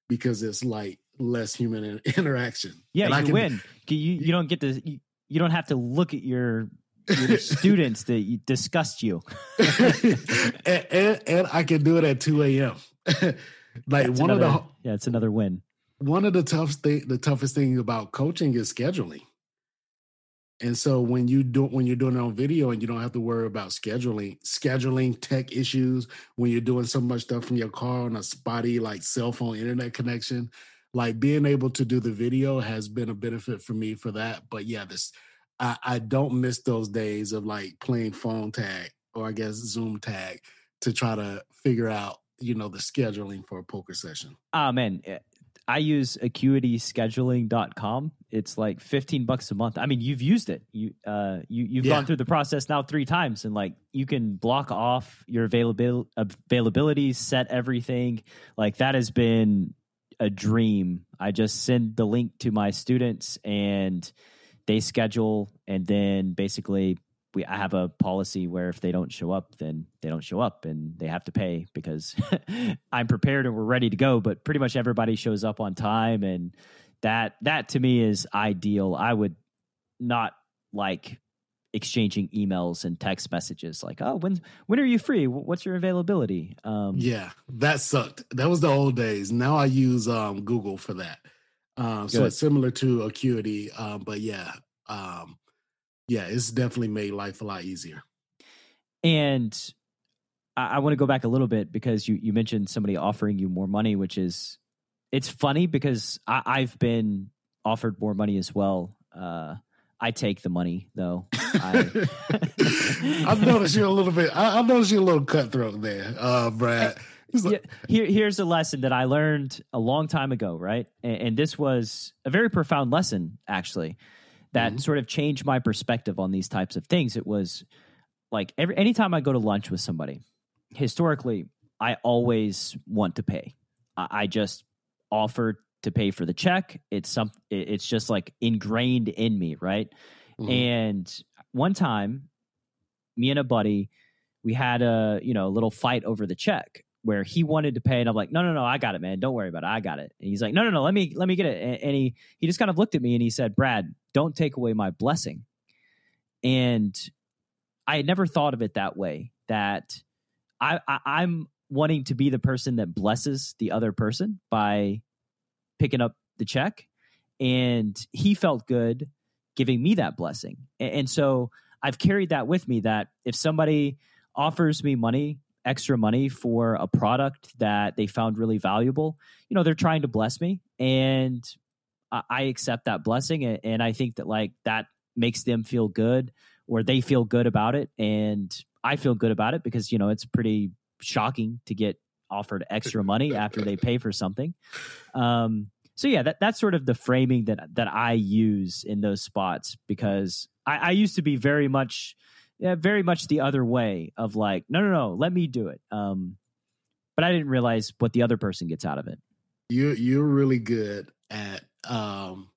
because it's like less human [laughs] interaction. Yeah, and you can, win. You you don't get to you, you don't have to look at your your [laughs] students that disgust you. [laughs] and, and, and, I can do it at two a.m. like That's one another, of the yeah, it's another win. One of the tough thing, the toughest thing about coaching is scheduling. And so when you do when you're doing it on video and you don't have to worry about scheduling, scheduling tech issues when you're doing so much stuff from your car on a spotty like cell phone internet connection, like being able to do the video has been a benefit for me for that. But yeah, this I, I don't miss those days of like playing phone tag or I guess Zoom tag to try to figure out, you know, the scheduling for a poker session. Oh man, eh, I use acuityscheduling.com. It's like 15 bucks a month. I mean, you've used it. You uh you you've yeah. gone through the process now 3 times and like you can block off your availability availability, set everything. Like that has been a dream. I just send the link to my students and they schedule and then basically we I have a policy where if they don't show up, then they don't show up and they have to pay because [laughs] I'm prepared and we're ready to go. But pretty much everybody shows up on time, and that that to me is ideal. I would not like exchanging emails and text messages like, "Oh, when when are you free? What's your availability?" Um, yeah, that sucked. That was the old days. Now I use um, Google for that. Um, so it's similar to Acuity, um, but yeah, um, yeah, it's definitely made life a lot easier. And I, I want to go back a little bit because you you mentioned somebody offering you more money, which is it's funny because I, I've been offered more money as well. Uh, I take the money though. I [laughs] have noticed you a little bit. I, have noticed you a little cutthroat there, uh, Brad. Like, Here, here's a lesson that I learned a long time ago, right? And, and this was a very profound lesson, actually that mm-hmm. sort of changed my perspective on these types of things. It was like every anytime I go to lunch with somebody, historically, I always want to pay. I, I just offer to pay for the check. It's some it's just like ingrained in me, right? Mm-hmm. And one time, me and a buddy, we had a you know a little fight over the check where he wanted to pay and I'm like, no, no, no, I got it, man. Don't worry about it. I got it. And he's like, no, no, no, let me, let me get it. And he, he just kind of looked at me and he said, Brad, don't take away my blessing. And I had never thought of it that way, that I, I I'm wanting to be the person that blesses the other person by picking up the check. And he felt good giving me that blessing. And so I've carried that with me that if somebody offers me money extra money for a product that they found really valuable, you know, they're trying to bless me and I, accept that blessing. And, I think that like that makes them feel good or they feel good about it. And I feel good about it because, you know, it's pretty shocking to get offered extra [laughs] money after they pay for something. Um, so yeah, that, that's sort of the framing that that I use in those spots because I, I used to be very much yeah, very much the other way of like, no, no, no, let me do it. Um, but I didn't realize what the other person gets out of it. You you're really good at um,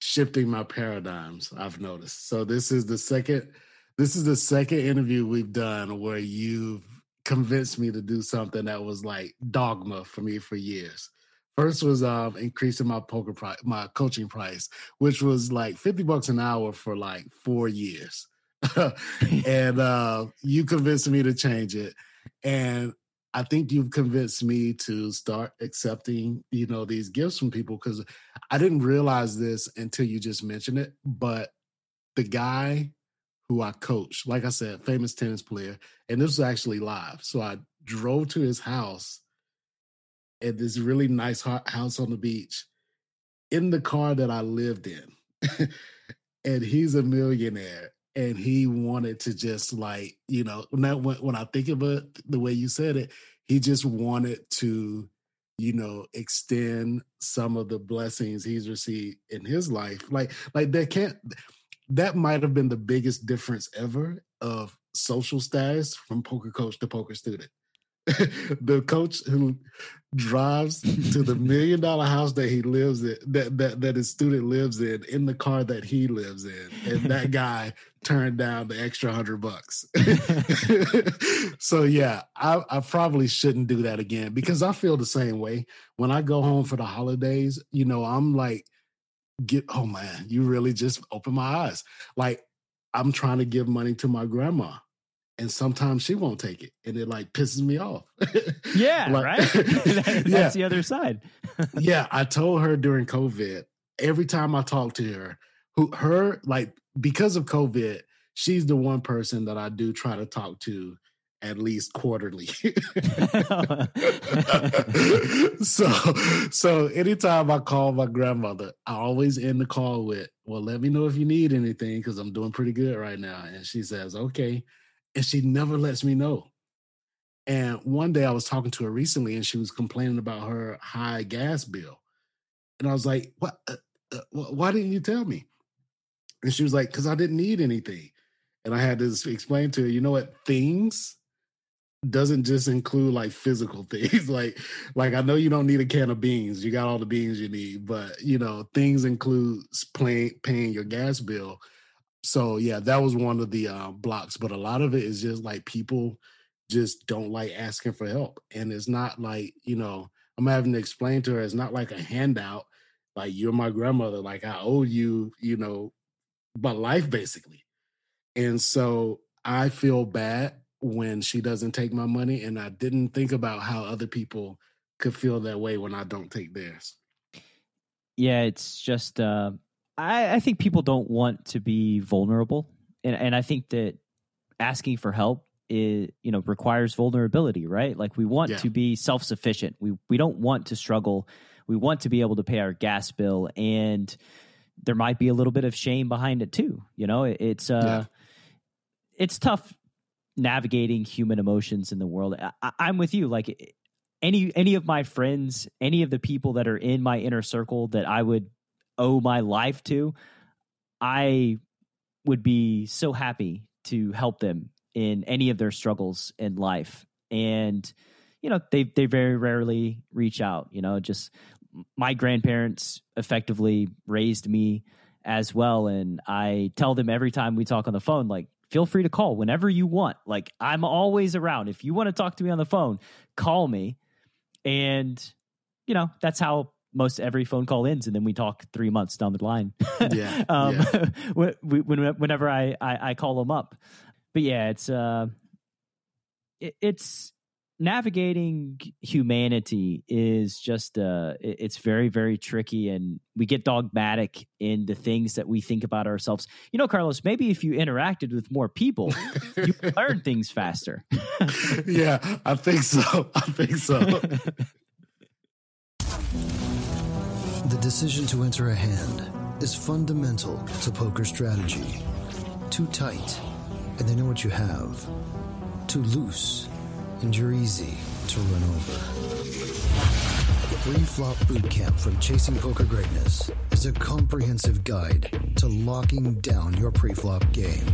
shifting my paradigms. I've noticed. So this is the second this is the second interview we've done where you've convinced me to do something that was like dogma for me for years. First was um increasing my poker price, my coaching price, which was like 50 bucks an hour for like four years. [laughs] [laughs] and uh you convinced me to change it. And I think you've convinced me to start accepting, you know, these gifts from people because I didn't realize this until you just mentioned it. But the guy who I coach, like I said, famous tennis player, and this was actually live. So I drove to his house at this really nice house on the beach in the car that I lived in. [laughs] and he's a millionaire and he wanted to just like you know I, when, when I think of it the way you said it, he just wanted to you know extend some of the blessings he's received in his life. Like like that can't that might have been the biggest difference ever of social status from poker coach to poker student. [laughs] the coach who drives to the [laughs] million dollar house that he lives in that, that that his student lives in in the car that he lives in and that [laughs] guy turned down the extra hundred bucks so yeah I, I probably shouldn't do that again because i feel the same way when i go home for the holidays you know i'm like get oh man you really just open my eyes. Like i'm trying to give money to my grandma and sometimes she won't take it and it like pisses me off. [laughs] Yeah like, right? [laughs] That, [laughs] that's yeah. the other side. Yeah i told her during covid every time i talk to her who her like because of covid she's the one person that i do try to talk to at least quarterly [laughs] [laughs] so so anytime i call my grandmother i always end the call with well let me know if you need anything because i'm doing pretty good right now and she says okay and she never lets me know. And one day I was talking to her recently and she was complaining about her high gas bill. And I was like, what? Uh, uh, why didn't you tell me? And she was like, because I didn't need anything. And I had to explain to her, you know what? Things doesn't just include like physical [laughs] things. like, like I know you don't need a can of beans. You got all the beans you need, but you know, things include paying paying your gas bill so yeah, that was one of the uh, blocks. But a lot of it is just like people just don't like asking for help, and it's not like you know I'm having to explain to her. It's not like a handout. Like you're my grandmother. Like I owe you, you know, but life basically. And so I feel bad when she doesn't take my money, and I didn't think about how other people could feel that way when I don't take theirs. Yeah, it's just uh, I, I think people don't want to be vulnerable, and and I think that asking for help is you know requires vulnerability, right? Like we want yeah. to be self sufficient. We we don't want to struggle. We want to be able to pay our gas bill, and there might be a little bit of shame behind it too. You know, it, it's uh, yeah. it's tough navigating human emotions in the world. I, I'm with you. Like any any of my friends, any of the people that are in my inner circle that I would owe my life to, I would be so happy to help them in any of their struggles in life. And you know, they they very rarely reach out, you know, just my grandparents effectively raised me as well and I tell them every time we talk on the phone like feel free to call whenever you want. Like I'm always around. If you want to talk to me on the phone, call me. And you know, that's how most every phone call ends, and then we talk three months down the line. [laughs] yeah. [laughs] um, yeah. [laughs] whenever I, I, I call them up, but yeah, it's uh, it, it's navigating humanity is just uh it's very very tricky and we get dogmatic in the things that we think about ourselves you know carlos maybe if you interacted with more people you [laughs] learn things faster [laughs] yeah i think so i think so [laughs] the decision to enter a hand is fundamental to poker strategy. Too tight, and they know what you have. Too loose, and you're easy to run over. Pre-flop bootcamp from Chasing Poker Greatness is a comprehensive guide to locking down your pre-flop game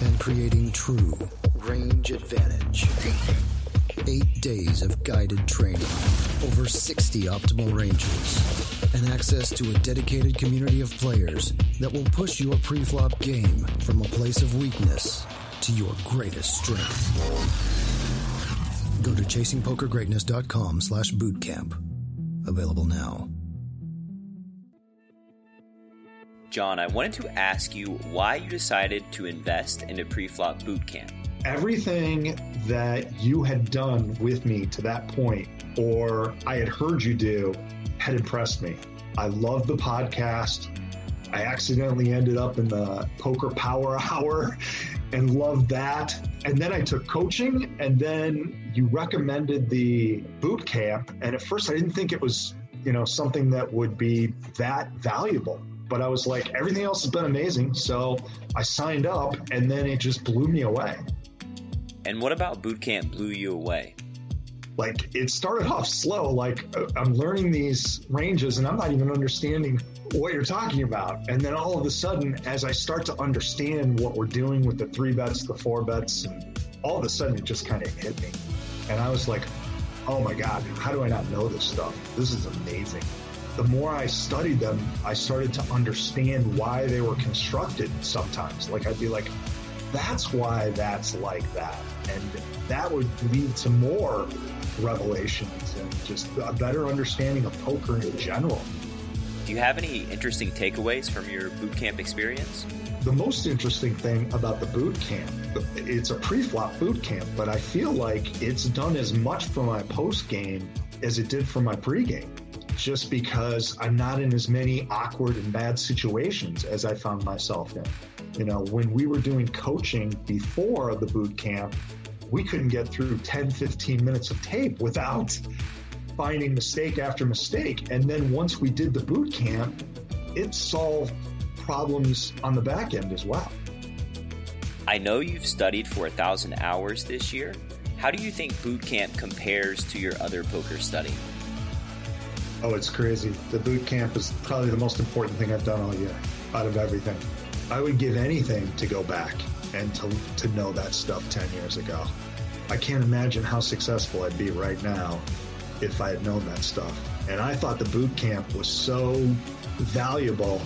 and creating true range advantage. Eight days of guided training, over 60 optimal ranges and access to a dedicated community of players that will push your pre-flop game from a place of weakness to your greatest strength. Go to chasingpokergreatness.com slash bootcamp. Available now. John, I wanted to ask you why you decided to invest in a pre-flop boot camp. Everything that you had done with me to that point, or I had heard you do, had impressed me. I loved the podcast. I accidentally ended up in the poker power [laughs] hour and loved that. And then I took coaching, and then you recommended the boot camp. And at first, I didn't think it was, you know, something that would be that valuable but I was like, everything else has been amazing. So I signed up and then it just blew me away. And what about boot camp blew you away? Like it started off slow. Like uh, I'm learning these ranges and I'm not even understanding what you're talking about. And then all of a sudden, as I start to understand what we're doing with the three bets, the four bets, and all of a sudden it just kind of hit me. And I was like, oh my God, how do I not know this stuff? This is amazing the more I studied them, I started to understand why they were constructed sometimes. Like I'd be like, that's why that's like that. And that would lead to more revelations and just a better understanding of poker in general. Do you have any interesting takeaways from your boot camp experience? The most interesting thing about the boot camp, it's a pre-flop boot camp, but I feel like it's done as much for my post game as it did for my pre-game just because I'm not in as many awkward and bad situations as I found myself in. You know, when we were doing coaching before the boot camp, we couldn't get through 10, 15 minutes of tape without finding mistake after mistake. And then once we did the boot camp, it solved problems on the back end as well. I know you've studied for a thousand hours this year. How do you think boot camp compares to your other poker study? Oh, it's crazy. The boot camp is probably the most important thing I've done all year out of everything. I would give anything to go back and to, to know that stuff 10 years ago. I can't imagine how successful I'd be right now if I had known that stuff. And I thought the boot camp was so valuable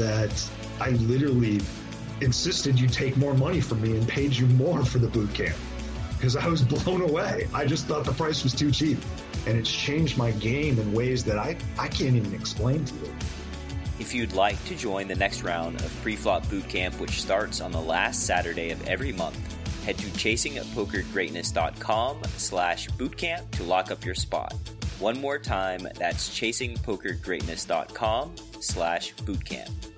that I literally insisted you take more money from me and paid you more for the boot camp because I was [laughs] blown away. I just thought the price was too cheap and it's changed my game in ways that I, I can't even explain to you. If you'd like to join the next round of pre-flop boot camp, which starts on the last Saturday of every month, head to chasingpokergreatness.com slash bootcamp to lock up your spot. One more time, that's chasingpokergreatness.com slash bootcamp.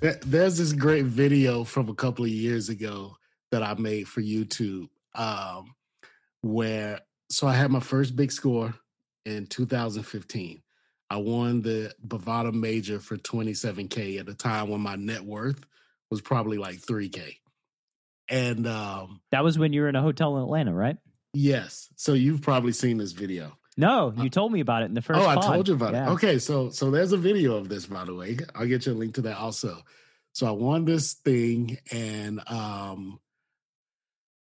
There's this great video from a couple of years ago that I made for YouTube, um, where so I had my first big score in 2015. I won the Bovada Major for 27k at a time when my net worth was probably like 3k. And um, that was when you were in a hotel in Atlanta, right? Yes. So you've probably seen this video. No, you uh, told me about it in the first. Oh, pod. I told you about yeah. it. Okay, so so there's a video of this, by the way. I'll get you a link to that also. So I won this thing, and um,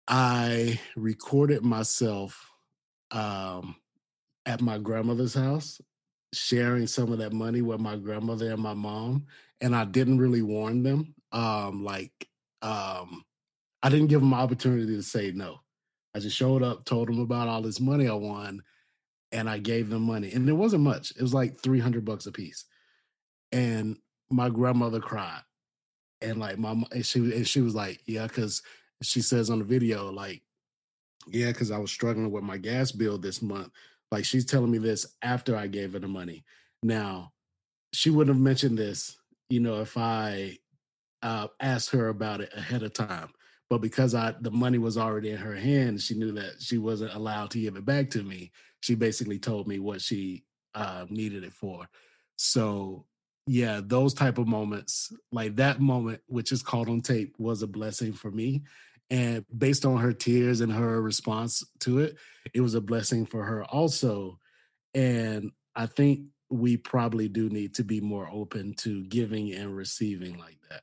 I recorded myself um, at my grandmother's house, sharing some of that money with my grandmother and my mom, and I didn't really warn them. Um, like, um, I didn't give them opportunity to say no. I just showed up, told them about all this money I won, and I gave them money. And it wasn't much. It was like 300 bucks a piece. And my grandmother cried. And like my and she and she was like, "Yeah, cuz she says on the video like, yeah, cuz I was struggling with my gas bill this month." Like she's telling me this after I gave her the money. Now, she wouldn't have mentioned this, you know, if I uh, asked her about it ahead of time but because I the money was already in her hand, she knew that she wasn't allowed to give it back to me. She basically told me what she uh, needed it for. So yeah, those type of moments, like that moment, which is caught on tape, was a blessing for me. And based on her tears and her response to it, it was a blessing for her also. And I think we probably do need to be more open to giving and receiving like that.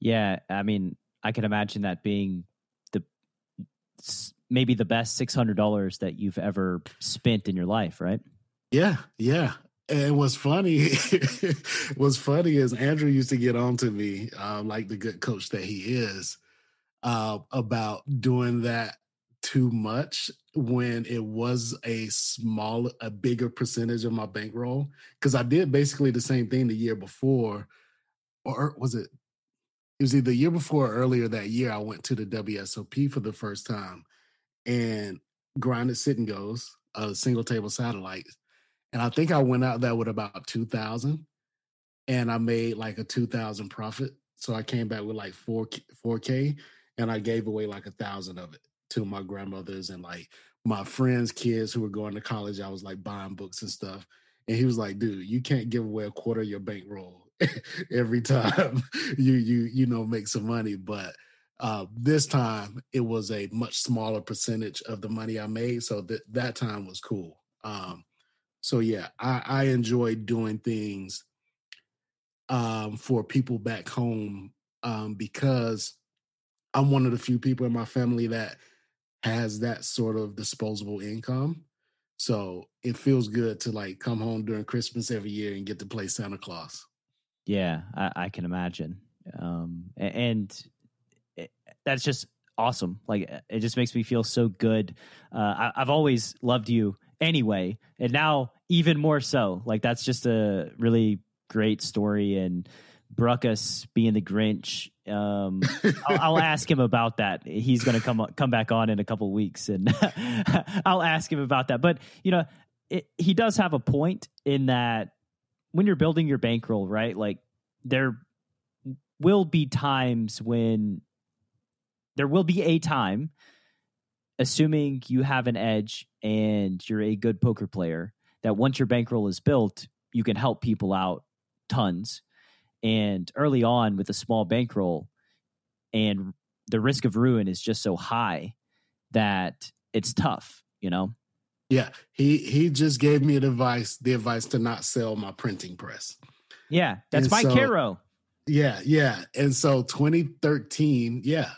Yeah, I mean, I can imagine that being the maybe the best $600 that you've ever spent in your life, right? Yeah, yeah. And what's funny, [laughs] what's funny is Andrew used to get on to me, um, like the good coach that he is, uh, about doing that too much when it was a small, a bigger percentage of my bankroll. Because I did basically the same thing the year before, or was it? It was either the year before or earlier that year. I went to the WSOP for the first time and grinded sit and goes, a single table satellite and I think I went out there with about 2000 and I made like a 2000 profit. So I came back with like 4 4k and I gave away like a thousand of it to my grandmothers and like my friends' kids who were going to college. I was like buying books and stuff. And he was like, dude, you can't give away a quarter of your bankroll [laughs] every time [laughs] you you you know make some money. But uh, this time it was a much smaller percentage of the money I made. So that that time was cool. Um, so yeah, I, I enjoy doing things um, for people back home um, because I'm one of the few people in my family that has that sort of disposable income. So it feels good to like come home during Christmas every year and get to play Santa Claus. Yeah, I, I can imagine. Um, and it, that's just awesome. Like it just makes me feel so good. Uh, I, I've always loved you anyway, and now even more so. Like that's just a really great story, and Brokos being the Grinch. Um, [laughs] I'll, I'll, ask him about that. He's going to come come back on in a couple weeks, and [laughs] I'll ask him about that. But you know, it, he does have a point in that when you're building your bankroll, right? Like there will be times when there will be a time assuming you have an edge and you're a good poker player, that once your bankroll is built, you can help people out tons. And early on with a small bankroll, and the risk of ruin is just so high that it's tough, you know? Yeah. He he just gave me the advice, the advice to not sell my printing press. Yeah, that's and my so, Caro. Yeah, yeah. And so 2013, yeah,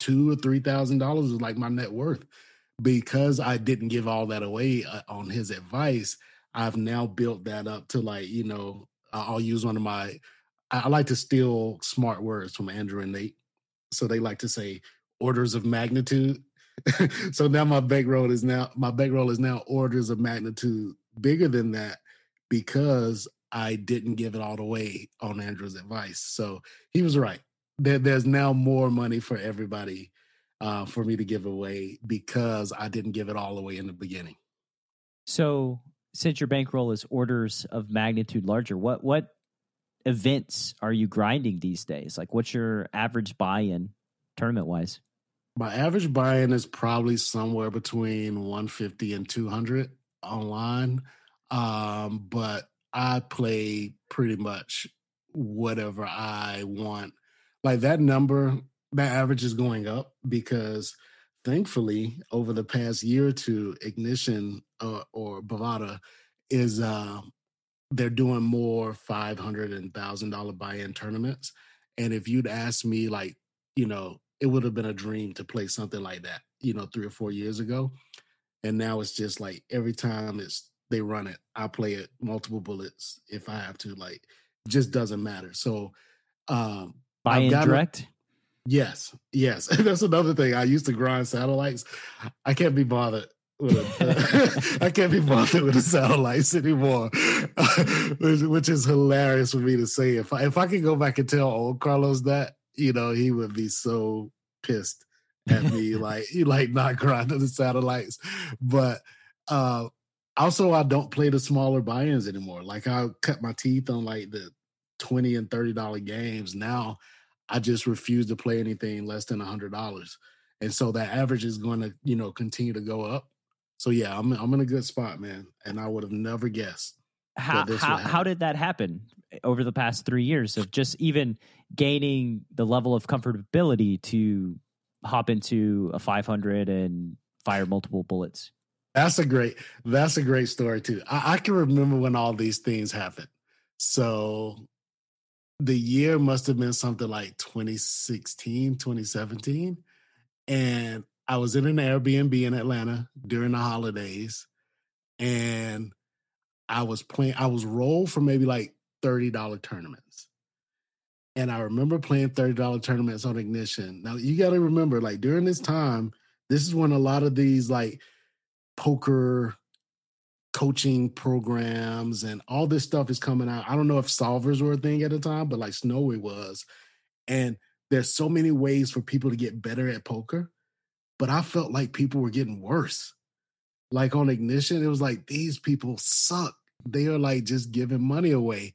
two or three thousand dollars was like my net worth because I didn't give all that away uh, on his advice. I've now built that up to like you know I'll use one of my I like to steal smart words from Andrew and Nate, so they like to say orders of magnitude. [laughs] so now my bankroll is now my bankroll is now orders of magnitude bigger than that because I didn't give it all away on Andrew's advice. So he was right there, there's now more money for everybody uh, for me to give away because I didn't give it all away in the beginning. So, since your bankroll is orders of magnitude larger, what what events are you grinding these days? Like, what's your average buy-in tournament wise? My average buy-in is probably somewhere between 150 and 200 online, um, but I play pretty much whatever I want like that number, that average is going up because thankfully over the past year or two, Ignition uh, or Bovada is uh, they're doing more five hundred and thousand dollar buy-in tournaments. And if you'd asked me, like, you know, it would have been a dream to play something like that, you know, three or four years ago. And now it's just like every time it's they run it, I play it multiple bullets if I have to. Like, just doesn't matter. So um, Buy in direct? Yes, yes. [laughs] That's another thing. I used to grind satellites. I can't be bothered with a, [laughs] [laughs] I can't be bothered with the satellites anymore, which, which, is hilarious for me to say. If I, if I could go back and tell old Carlos that, you know, he would be so pissed at me, like he like not grinding the satellites. But uh also, I don't play the smaller buy-ins anymore. Like I cut my teeth on like the 20 and 30 dollar games now i just refuse to play anything less than a hundred dollars. And so that average is going to you know continue to go up. So yeah i'm, I'm in a good spot man and i would have never guessed how how, how did that happen eh, over the past three years of just even gaining the level of comfortability to hop into a 500 and fire multiple bullets? That's a great that's a great story too. I, I can remember when all these things happened. So the year must have been something like 2016, 2017. And I was in an Airbnb in Atlanta during the holidays, and I was playing. I was rolled for maybe like thirty dollar tournaments, and I remember playing thirty dollar tournaments on Ignition. Now you got to remember, like during this time, this is when a lot of these like poker coaching programs and all this stuff is coming out. I don't know if solvers were a thing at the time, but like Snowie was. And there's so many ways for people to get better at poker, but I felt like people were getting worse. Like on Ignition, it was like these people suck. They are like just giving money away.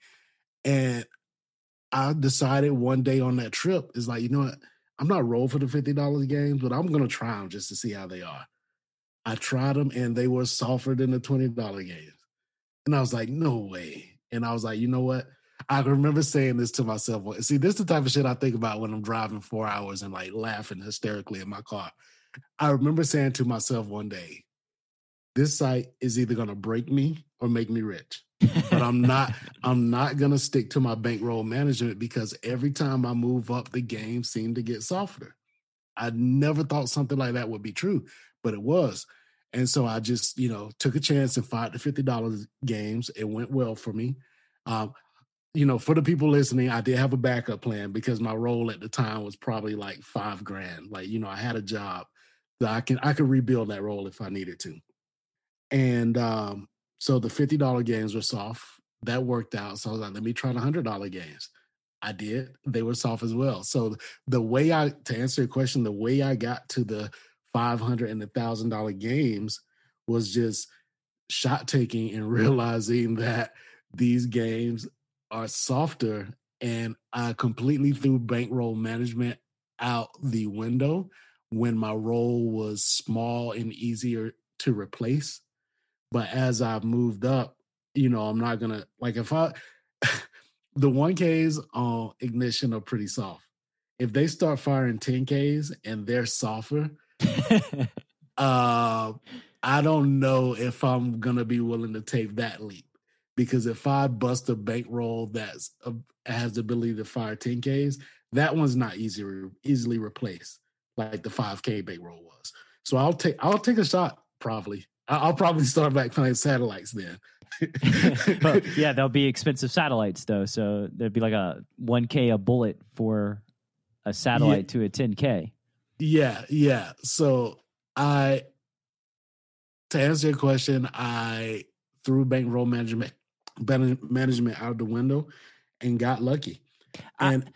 And I decided one day on that trip is like, you know what? I'm not roll for the $50 games, but I'm going to try them just to see how they are. I tried them and they were softer than the $20 games. And I was like, no way. And I was like, you know what? I remember saying this to myself. See, this is the type of shit I think about when I'm driving four hours and like laughing hysterically in my car. I remember saying to myself one day, this site is either going to break me or make me rich. but I'm not [laughs] I'm not going to stick to my bankroll management because every time I move up the game seemed to get softer. I never thought something like that would be true but it was. And so I just, you know, took a chance and fought the fifty dollars games. It went well for me. Um, you know, for the people listening, I did have a backup plan because my roll at the time was probably like five grand. Like, you know, I had a job that I can I could rebuild that roll if I needed to. And um, so the fifty dollar games were soft. That worked out. So I was like, let me try the hundred dollar games. I did. They were soft as well. So the way I to answer your question, the way I got to the 500 and a thousand dollar games was just shot taking and [laughs] realizing that these games are softer and I completely threw bankroll management out the window when my roll was small and easier to replace. But as I've moved up, you know, I'm not gonna like if I [laughs] the 1Ks on ignition are pretty soft. If they start firing 10Ks and they're softer, [laughs] uh, I don't know if I'm gonna be willing to take that leap because if I bust a bankroll that's uh, has the ability to fire 10ks, that one's not easy easily replaced like the 5k bankroll was. So I'll take I'll take a shot probably. I'll probably start back playing satellites then. [laughs] but [laughs] yeah, they'll be expensive satellites though, so there'd be like a 1k a bullet for a satellite yeah. to a 10k. Yeah, yeah. So I to answer your question, I threw bankroll management management out the window and got lucky. And I,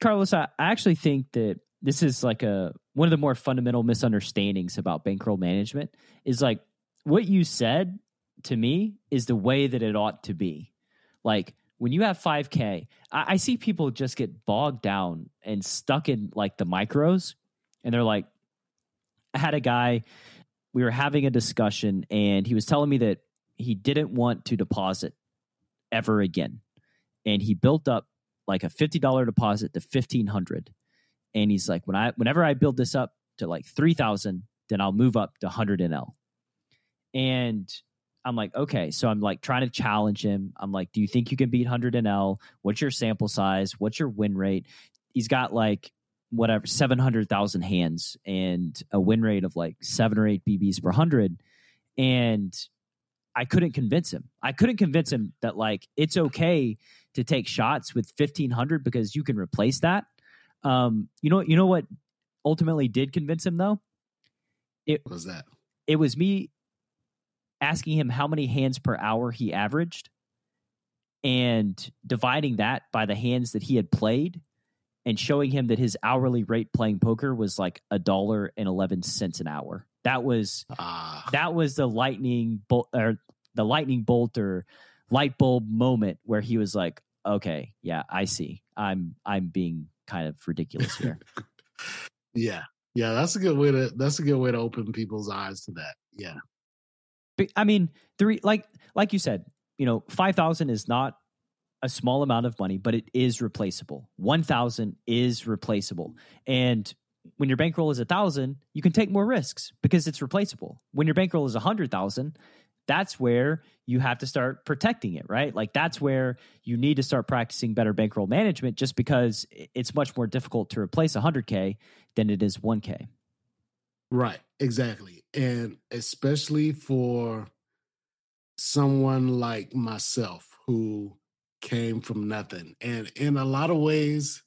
Carlos, I actually think that this is like a one of the more fundamental misunderstandings about bankroll management is like what you said to me is the way that it ought to be. Like when you have 5K, I, I see people just get bogged down and stuck in like the micros and they're like, I had a guy, we were having a discussion, and he was telling me that he didn't want to deposit ever again. And he built up like a $50 deposit to 1500 and he's like when i whenever i build this up to like 3000 then i'll move up to 100 nl and i'm like okay. So i'm like trying to challenge him. I'm like do you think you can beat 100 nl what's your sample size? What's your win rate? He's got like whatever 700,000 hands and a win rate of like 7 or 8 BBs per 100 and I couldn't convince him. I couldn't convince him that like it's okay to take shots with 1500 because you can replace that. Um you know you know what ultimately did convince him though? It what was that? It was me asking him how many hands per hour he averaged and dividing that by the hands that he had played and showing him that his hourly rate playing poker was like a dollar and 11 cents an hour. That was ah. that was the lightning bolt or the lightning bolt or light bulb moment where he was like, "Okay, yeah, I see. I'm I'm being kind of ridiculous here." [laughs] yeah. Yeah, that's a good way to that's a good way to open people's eyes to that. Yeah. I mean, three like like you said, you know, 5000 is not a small amount of money, but it is replaceable. 1000 is replaceable. And when your bankroll is a thousand, you can take more risks because it's replaceable. When your bankroll is a hundred thousand, that's where you have to start protecting it, right? Like that's where you need to start practicing better bankroll management just because it's much more difficult to replace a 100K than it is 1K. Right, exactly. And especially for someone like myself who came from nothing and in a lot of ways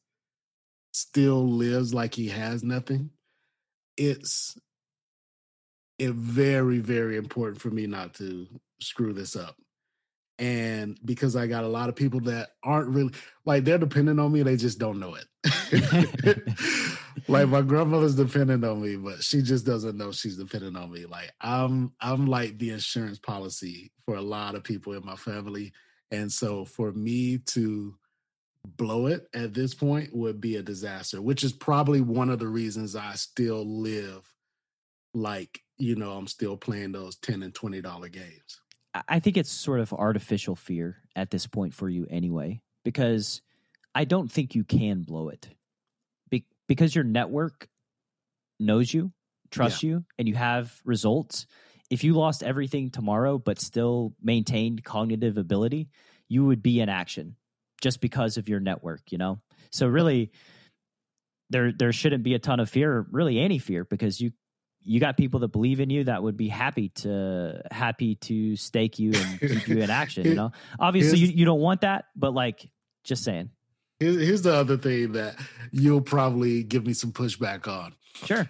still lives like he has nothing. It's it very very important for me not to screw this up and because i got a lot of people that aren't really like they're dependent on me they just don't know it. [laughs] Like my grandmother's dependent on me but she just doesn't know she's dependent on me. Like i'm i'm like the insurance policy for a lot of people in my family and so for me to blow it at this point would be a disaster which is probably one of the reasons i still live like you know i'm still playing those 10 and 20 dollar games I think it's sort of artificial fear at this point for you anyway, because I don't think you can blow it. Be- because your network knows you, trusts yeah. you, and you have results. If you lost everything tomorrow but still maintained cognitive ability, you would be in action just because of your network, you know? So really there there shouldn't be a ton of fear, really any fear because you you got people that believe in you that would be happy to happy to stake you and keep you in action. You [laughs] know, obviously you, you don't want that, but like just saying. Here's the other thing that you'll probably give me some pushback on. Sure.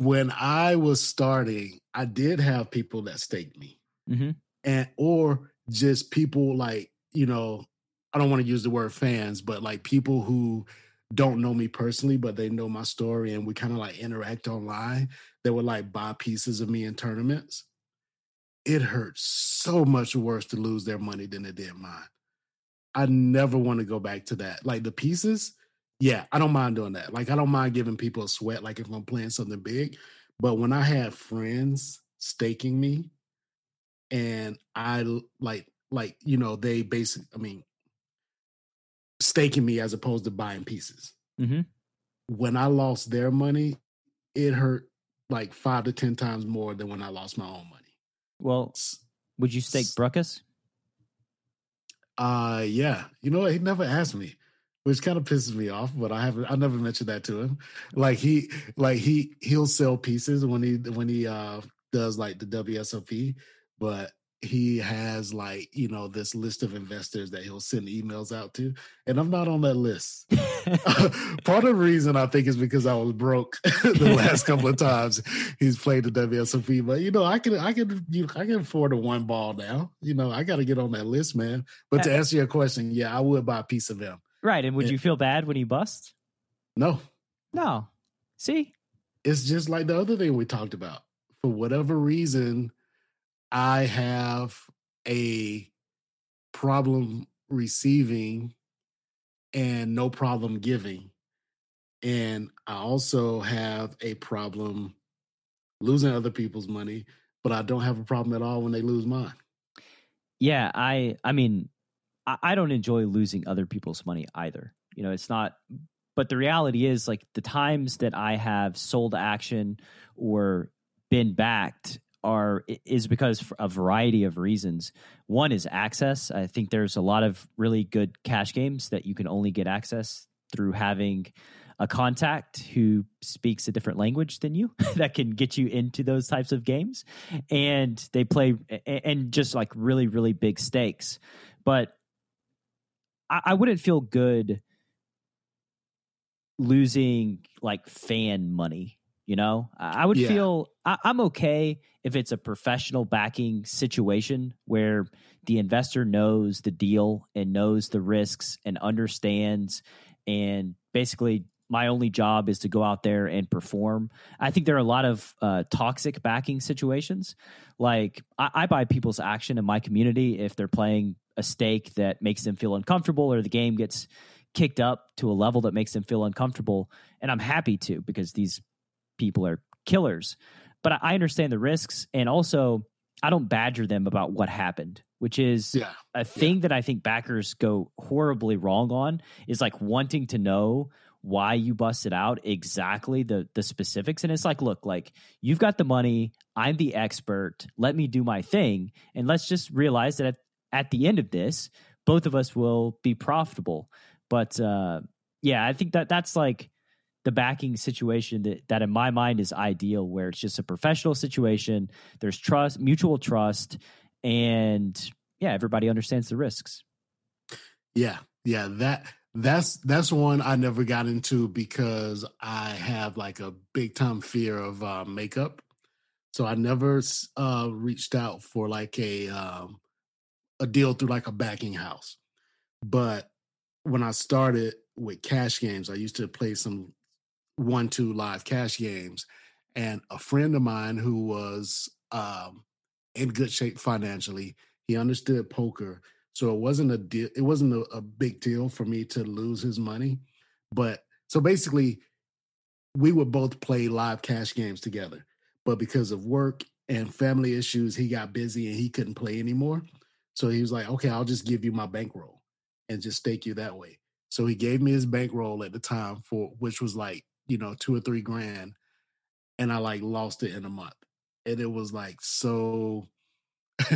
When I was starting, I did have people that staked me, mm-hmm. and or just people like you know, I don't want to use the word fans, but like people who don't know me personally, but they know my story and we kind of like interact online that would like buy pieces of me in tournaments. It hurts so much worse to lose their money than it did mine. I never want to go back to that. Like the pieces, yeah, I don't mind doing that. Like I don't mind giving people a sweat, like if I'm playing something big. But when I had friends staking me and I like like, you know, they basically I mean, staking me as opposed to buying pieces. Mm-hmm. When I lost their money, it hurt like five to ten times more than when I lost my own money. Well, would you stake Brokos? Uh yeah. You know? He never asked me, which kind of pisses me off, but I haven't I never mentioned that to him. Like he like he he'll sell pieces when he when he uh does like the WSOP, but he has like you know this list of investors that he'll send emails out to and i'm not on that list. [laughs] [laughs] Part of the reason i think is because i was broke [laughs] the last couple of times he's played the wsop but you know i can i can you i can afford a one ball now. You know i got to get on that list man. But to answer your question yeah i would buy a piece of him right and would you feel bad when he busts? No. No. See? It's just like the other thing we talked about. For whatever reason I have a problem receiving and no problem giving. And I also have a problem losing other people's money, but I don't have a problem at all when they lose mine. Yeah, I I mean, I, don't enjoy losing other people's money either. You know, it's not but the reality is like the times that I have sold action or been backed are is because a variety of reasons. One is access. I think there's a lot of really good cash games that you can only get access through having a contact who speaks a different language than you [laughs] that can get you into those types of games and they play and just like really really big stakes but i, I wouldn't feel good losing like fan money you know, I would yeah. feel I, I'm okay if it's a professional backing situation where the investor knows the deal and knows the risks and understands and basically my only job is to go out there and perform. I think there are a lot of uh, toxic backing situations. Like I, I, buy people's action in my community if they're playing a stake that makes them feel uncomfortable or the game gets kicked up to a level that makes them feel uncomfortable. And I'm happy to because these people are killers. But I understand the risks, and also I don't badger them about what happened, which is yeah. a thing yeah. that I think backers go horribly wrong on. Is like wanting to know why you busted out exactly the the specifics and it's like look like you've got the money i'm the expert let me do my thing and let's just realize that at, at the end of this both of us will be profitable. But uh yeah i think that that's like the backing situation that, that in my mind is ideal where it's just a professional situation there's trust mutual trust and yeah everybody understands the risks. Yeah yeah that that's that's one i never got into because i have like a big time fear of uh, makeup. So i never uh, reached out for like a um, a deal through like a backing house. But when i started with cash games i used to play some one two live cash games and a friend of mine who was um, in good shape financially he understood poker so it wasn't a deal it wasn't a, a big deal for me to lose his money but so basically we would both play live cash games together but because of work and family issues he got busy and he couldn't play anymore so he was like okay i'll just give you my bankroll and just stake you that way so he gave me his bankroll at the time for which was like you know, two or three grand, and I like lost it in a month. And it was like so [laughs]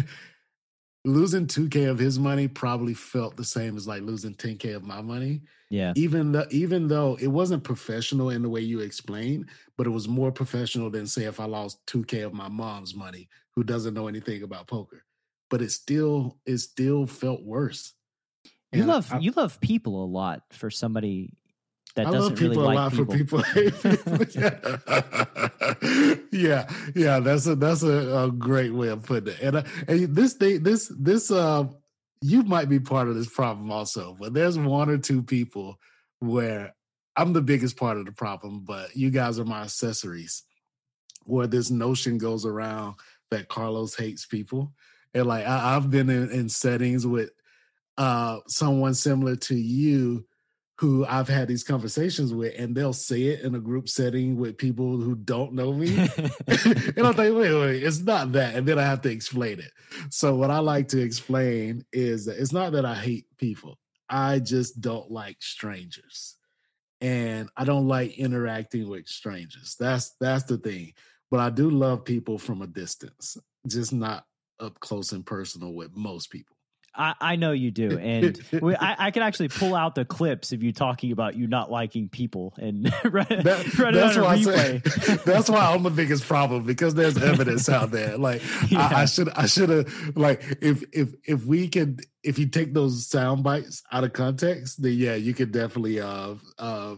losing 2K of his money probably felt the same as like losing 10K of my money. Yeah. Even though even though it wasn't professional in the way you explained, but it was more professional than say if I lost 2K of my mom's money who doesn't know anything about poker. But it still it still felt worse. You and love I, you love people a lot for somebody that I doesn't really like people. people. [laughs] yeah, yeah, that's a that's a, a, great way of putting it. And, uh, and this thing, this this uh, you might be part of this problem also, but there's one or two people where I'm the biggest part of the problem, but you guys are my accessories. Where this notion goes around that Carlos hates people, and like I, have been in, in settings with uh someone similar to you who I've had these conversations with, and they'll say it in a group setting with people who don't know me. [laughs] [laughs] and I'm like, wait, wait, it's not that. And then I have to explain it. So, what I like to explain is that it's not that I hate people, I just don't like strangers. And I don't like interacting with strangers. That's that's the thing. But I do love people from a distance, just not up close and personal with most people. I, I know you do, and [laughs] we, I, I, can actually pull out the clips of you talking about you not liking people and [laughs] run, that, run that's why say, [laughs] that's why I'm the biggest problem because there's evidence out there. Like yeah. I, I should I should have like if if if we can if you take those sound bites out of context, then yeah, you could definitely uh uh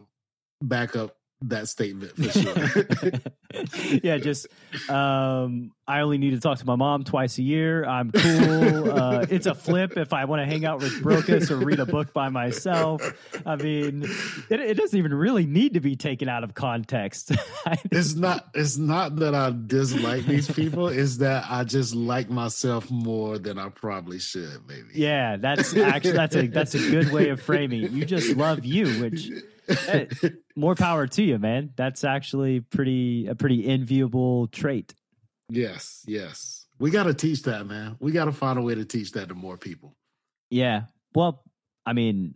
back up that statement for sure. [laughs] yeah, just um, I only need to talk to my mom twice a year. I'm cool. Uh, it's a flip if I want to hang out with Brokos or read a book by myself. I mean, it, it doesn't even really need to be taken out of context. [laughs] it's not. It's not that I dislike these people. It's that I just like myself more than I probably should. Maybe. Yeah, that's actually that's a that's a good way of framing. You just love you, which hey, [laughs] more power to you, man. That's actually pretty a pretty enviable trait. Yes, yes. We got to teach that, man. We got to find a way to teach that to more people. Yeah. Well, I mean,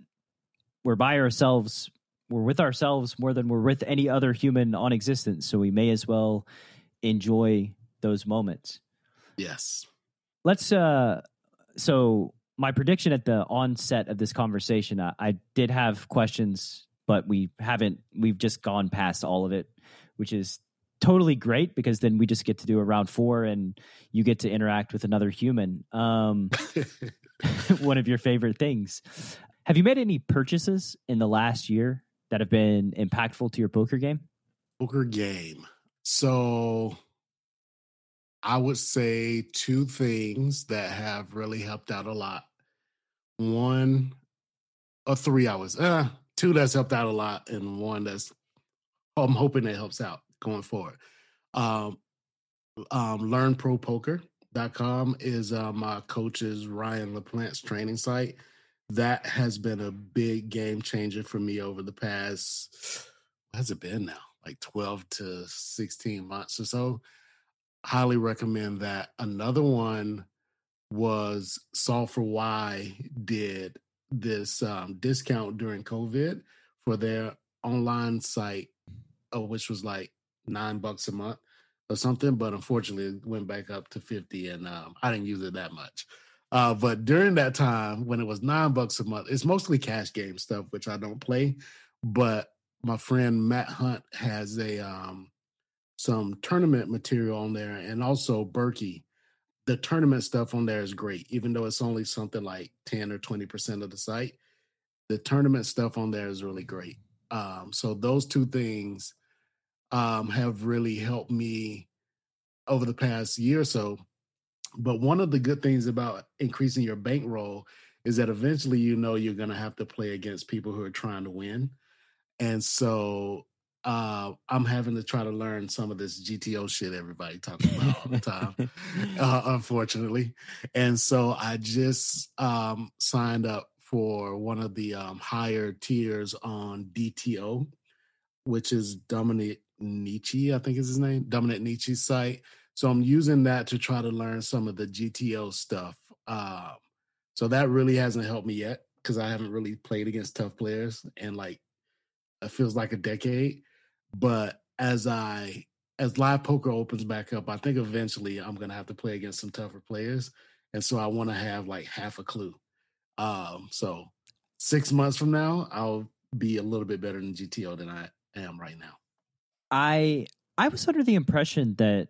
we're by ourselves. We're with ourselves more than we're with any other human on existence. So we may as well enjoy those moments. Yes. Let's uh so my prediction at the onset of this conversation, I, I did have questions but we haven't we've just gone past all of it which is totally great because then we just get to do a round four and you get to interact with another human. Um, [laughs] [laughs] one of your favorite things. Have you made any purchases in the last year that have been impactful to your poker game? Poker game. So i would say two things that have really helped out a lot. One or three hours uh two that's helped out a lot, and one that's I'm hoping that helps out going forward. Um, um, LearnProPoker.com is uh, my coach's Ryan LaPlante's training site. That has been a big game changer for me over the past, has it been now? Like 12 to 16 months or so. Highly recommend that. Another one was Solve for Why did this um, discount during COVID for their online site, uh, which was like nine bucks a month or something. But unfortunately, it went back up to 50 and um, I didn't use it that much. Uh, but during that time, when it was nine bucks a month, it's mostly cash game stuff, which I don't play. But my friend Matt Hunt has a um, some tournament material on there, and also Berkey. The tournament stuff on there is great, even though it's only something like ten or twenty percent of the site. The tournament stuff on there is really great. Um, so those two things um, have really helped me over the past year or so. But one of the good things about increasing your bankroll is that eventually you know you're going to have to play against people who are trying to win. And so uh, I'm having to try to learn some of this GTO shit everybody talks about all the time, [laughs] uh, unfortunately. And so I just um, signed up for one of the um, higher tiers on DTO, which is Dominik Nitsche, I think is his name, Dominik Nitsche's site. So I'm using that to try to learn some of the GTO stuff. Um, so that really hasn't helped me yet because I haven't really played against tough players in like it feels like a decade. But as I as live poker opens back up, I think eventually I'm gonna have to play against some tougher players. And so I want to have like half a clue. Um, so six months from now, I'll be a little bit better than GTO than I am right now. I I was under the impression that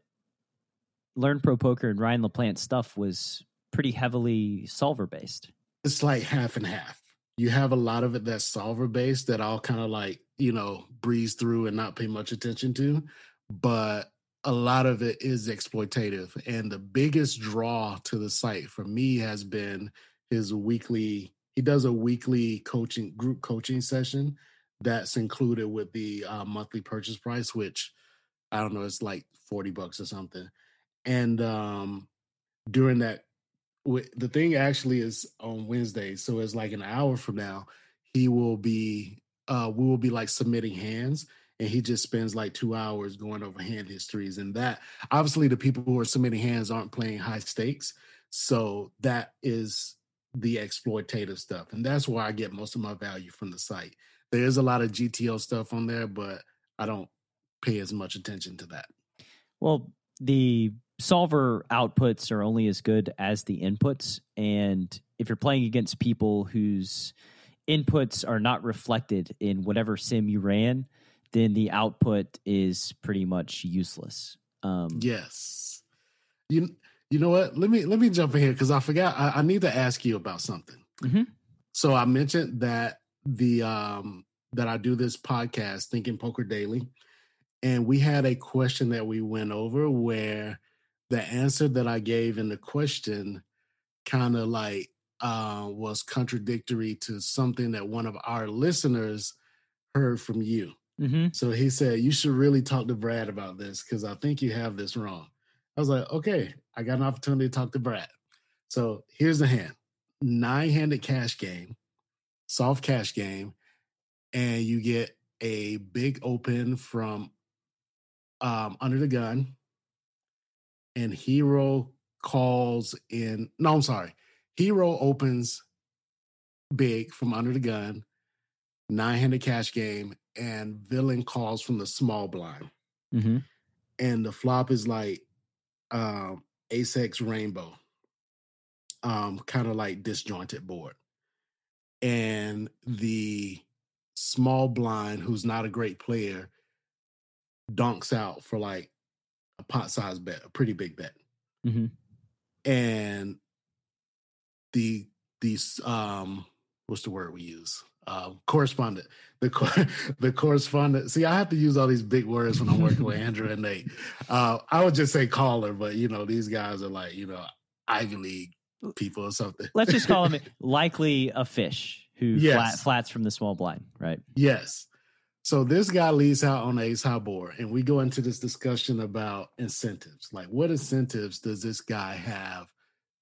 Learn Pro Poker and Ryan LaPlante stuff was pretty heavily solver based. It's like half and half. You have a lot of it that's solver based that I'll kind of like, you know, breeze through and not pay much attention to. But a lot of it is exploitative. And the biggest draw to the site for me has been his weekly, he does a weekly coaching group coaching session that's included with the uh, monthly purchase price, which I don't know, it's like 40 bucks or something. And um, during that, the thing actually is on Wednesday. So it's like an hour from now, he will be, uh, we will be like submitting hands and he just spends like two hours going over hand histories and that. Obviously the people who are submitting hands aren't playing high stakes so that is the exploitative stuff and that's where i get most of my value from the site. There is a lot of gto stuff on there but i don't pay as much attention to that. Well the solver outputs are only as good as the inputs and if you're playing against people whose inputs are not reflected in whatever sim you ran then the output is pretty much useless. Um, yes. You you know what? Let me let me jump in here because I forgot. I, I, need to ask you about something. Mm-hmm. So I mentioned that the um that I do this podcast, Thinking Poker Daily, and we had a question that we went over where the answer that I gave in the question kind of like uh, was contradictory to something that one of our listeners heard from you. Mm-hmm. So he said, You should really talk to Brad about this because I think you have this wrong. I was like, Okay, I got an opportunity to talk to Brad. So here's the hand nine handed cash game, soft cash game, and you get a big open from um, under the gun, and hero calls in. No, I'm sorry. Hero opens big from under the gun, nine handed cash game, and villain calls from the small blind. Mm-hmm. And the flop is like um, ace X rainbow, um, kind of like disjointed board. And the small blind, who's not a great player, donks out for like a pot size bet, a pretty big bet. Mm-hmm. And the these um what's the word we use? uh, correspondent, the [laughs] the correspondent. See, I have to use all these big words when I'm working with Andrew and Nate. Uh, I would just say caller, but you know, these guys are like you know Ivy League people or something. Let's just call him [laughs] likely a fish who yes. flat, flats from the small blind, right? Yes. So this guy leads out on ace high board, and we go into this discussion about incentives. Like, what incentives does this guy have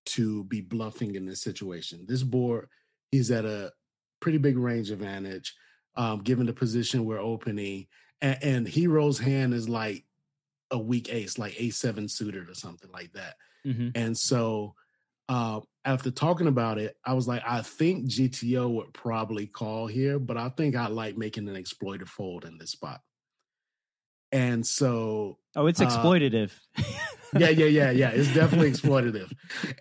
to be bluffing in this situation? This board, he's at a pretty big range advantage, um, given the position we're opening. And, and Hero's hand is like a weak ace, like a seven suited or something like that. Mm-hmm. And so uh, after talking about it, I was like, I think GTO would probably call here, but I think I like making an exploiter fold in this spot. And so, oh, it's uh exploitative. Uh, yeah, yeah, yeah, yeah. It's definitely [laughs] exploitative.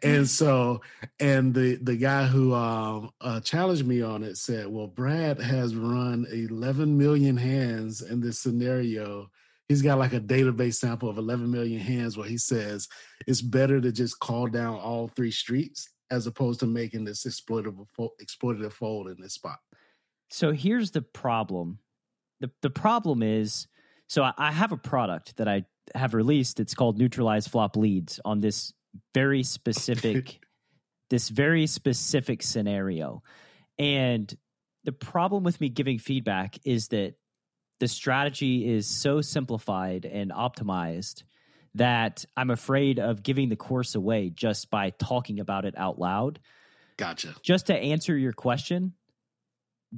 And so, and the the guy who um, uh, challenged me on it said, "Well, Brad has run 11 million hands in this scenario." He's got like a database sample of 11 million hands where he says it's better to just call down all three streets as opposed to making this exploitative exploitative fold in this spot. So here's the problem. The the problem is so I have a product that I have released. It's called Neutralize Flop Leads on this very specific [laughs] this very specific scenario. And the problem with me giving feedback is that the strategy is so simplified and optimized that I'm afraid of giving the course away just by talking about it out loud. Gotcha. Just to answer your question,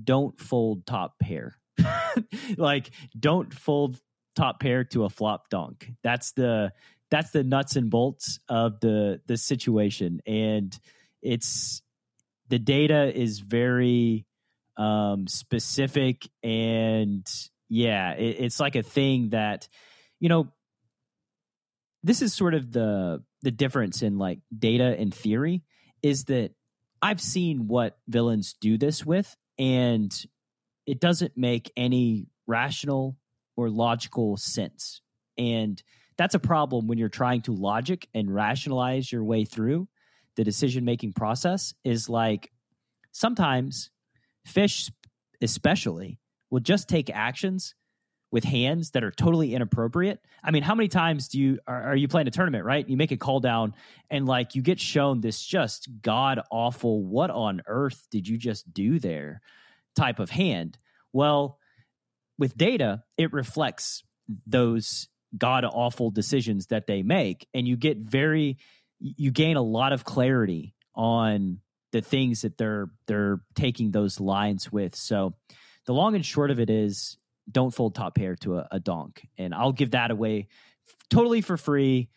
don't fold top pair. [laughs] like don't fold top pair to a flop donk. That's the that's the nuts and bolts of the the situation and it's the data is very um specific and yeah it, it's like a thing that you know this is sort of the the difference in like data and theory is that i've seen what villains do this with and it doesn't make any rational or logical sense. And that's a problem when you're trying to logic and rationalize your way through the decision making process is like sometimes fish especially will just take actions with hands that are totally inappropriate. I mean, how many times do you are, are, you playing a tournament, right? You make a call down and like you get shown this just god awful what on earth did you just do there type of hand. Well, with data, it reflects those god awful decisions that they make and you get very you gain a lot of clarity on the things that they're they're taking those lines with. So the long and short of it is don't fold top pair to a, a donk. And I'll give that away totally for free.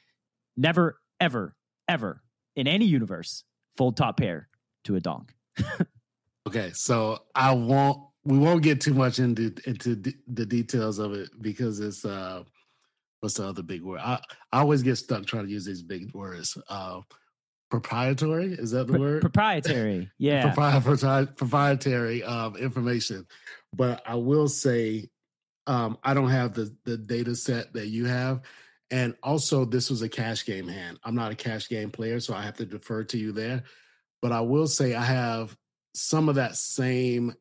Never, ever, ever in any universe fold top pair to a donk. [laughs] okay, so I won't we won't get too much into into d- the details of it because it's uh what's the other big word? I, I always get stuck trying to use these big words. Uh proprietary is that the word proprietary [laughs] yeah Propri- proprietary um, information but i will say um, i don't have the the data set that you have and also this was a cash game hand i'm not a cash game player so i have to defer to you there but i will say i have some of that same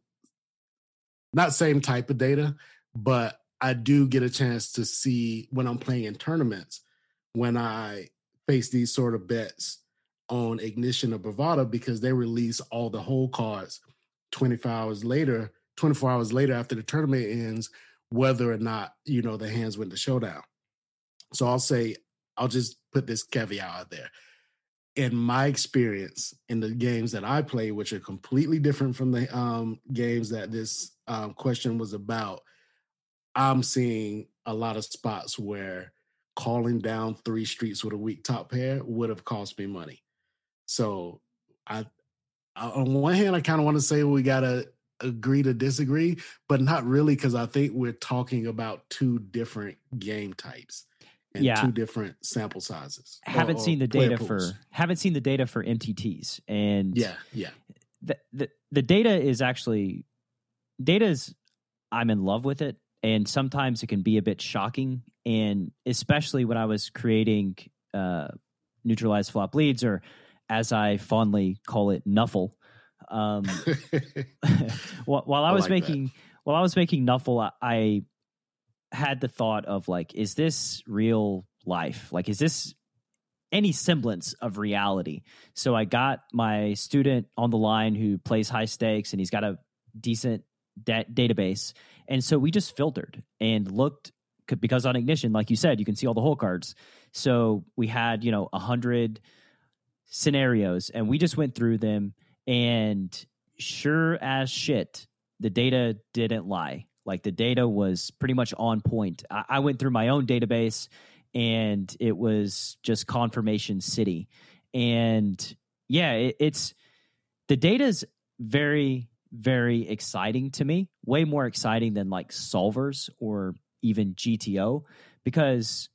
not same type of data, but I do get a chance to see when I'm playing in tournaments when I face these sort of bets on Ignition or Bovada because they release all the whole cards 24 hours later, 24 hours later after the tournament ends, whether or not, you know, the hands went to showdown. So I'll say, I'll just put this caveat out there in my experience in the games that I play, which are completely different from the um, games that this um, question was about, I'm seeing a lot of spots where calling down three streets with a weak top pair would have cost me money. So I, I on one hand, I kind of want to say we gotta agree to disagree, but not really because I think we're talking about two different game types and yeah. two different sample sizes. Haven't or, seen the data pools. for haven't seen the data for MTTs, and yeah, yeah. The, the the data is actually data is I'm in love with it, and sometimes it can be a bit shocking, and especially when I was creating uh, neutralized flop leads, or as I fondly call it, Nuffle. Um, [laughs] [laughs] while, while, I was like making that. while I was making Nuffle, I, I had the thought of like, is this real life? Like, is this any semblance of reality? So I got my student on the line who plays high stakes and he's got a decent da- database. And so we just filtered and looked because on ignition, like you said, you can see all the hole cards. So we had, you know, a hundred scenarios and we just went through them and sure as shit, the data didn't lie. Like the data was pretty much on point. I, I went through my own database and it was just confirmation city. And yeah, it, it's the data is very, very exciting to me, way more exciting than like solvers or even GTO because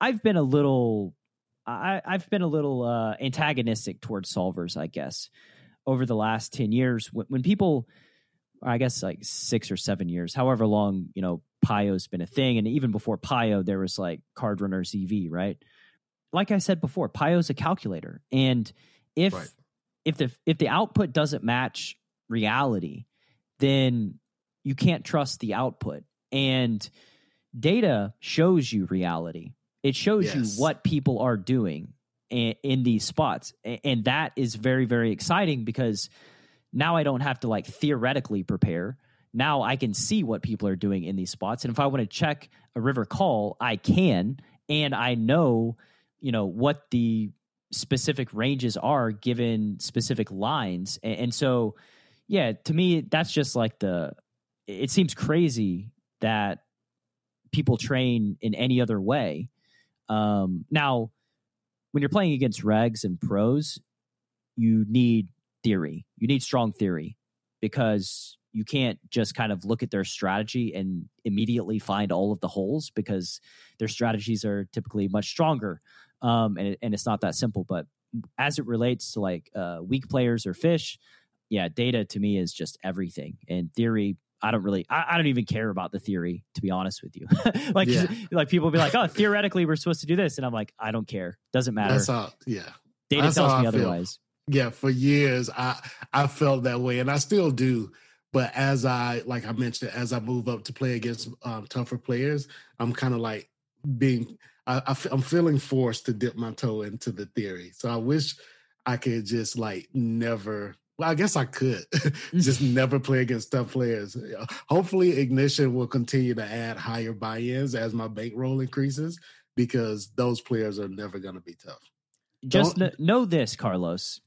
I've been a little I, I've been a little uh, antagonistic towards solvers, I guess, over the last 10 years. When, when people, I guess like six or seven years, however long, you know, Pio's been a thing. And even before Pio, there was like CardRunnersEV, right? Like I said before, Pio's a calculator. And if, right. if the, if the output doesn't match reality, then you can't trust the output. And data shows you reality it shows yes. you what people are doing in, in these spots. And that is very, very exciting because now I don't have to like theoretically prepare. Now I can see what people are doing in these spots. And if I want to check a river call, I can. And I know, you know, what the specific ranges are given specific lines. And, and so, yeah, to me, that's just like the, it seems crazy that people train in any other way um, now, when you're playing against regs and pros, you need theory. You need strong theory because you can't just kind of look at their strategy and immediately find all of the holes because their strategies are typically much stronger. Um, and, it, and it's not that simple. But as it relates to like uh, weak players or fish, yeah, data to me is just everything. And theory I don't really, I, I, don't even care about the theory, to be honest with you. [laughs] like, yeah. [laughs] like people be like, oh, theoretically, we're supposed to do this. And I'm like, I don't care. Doesn't matter. That's how, yeah. Data That's tells me otherwise. Yeah. For years, I, I felt that way and I still do. But as I, like I mentioned, as I move up to play against um, tougher players, I'm kind of like being, I, I, I'm feeling forced to dip my toe into the theory. So I wish I could just like never well, I guess I could [laughs] just never play against tough players. Hopefully, Ignition will continue to add higher buy-ins as my bankroll increases because those players are never going to be tough. Just know this, Carlos.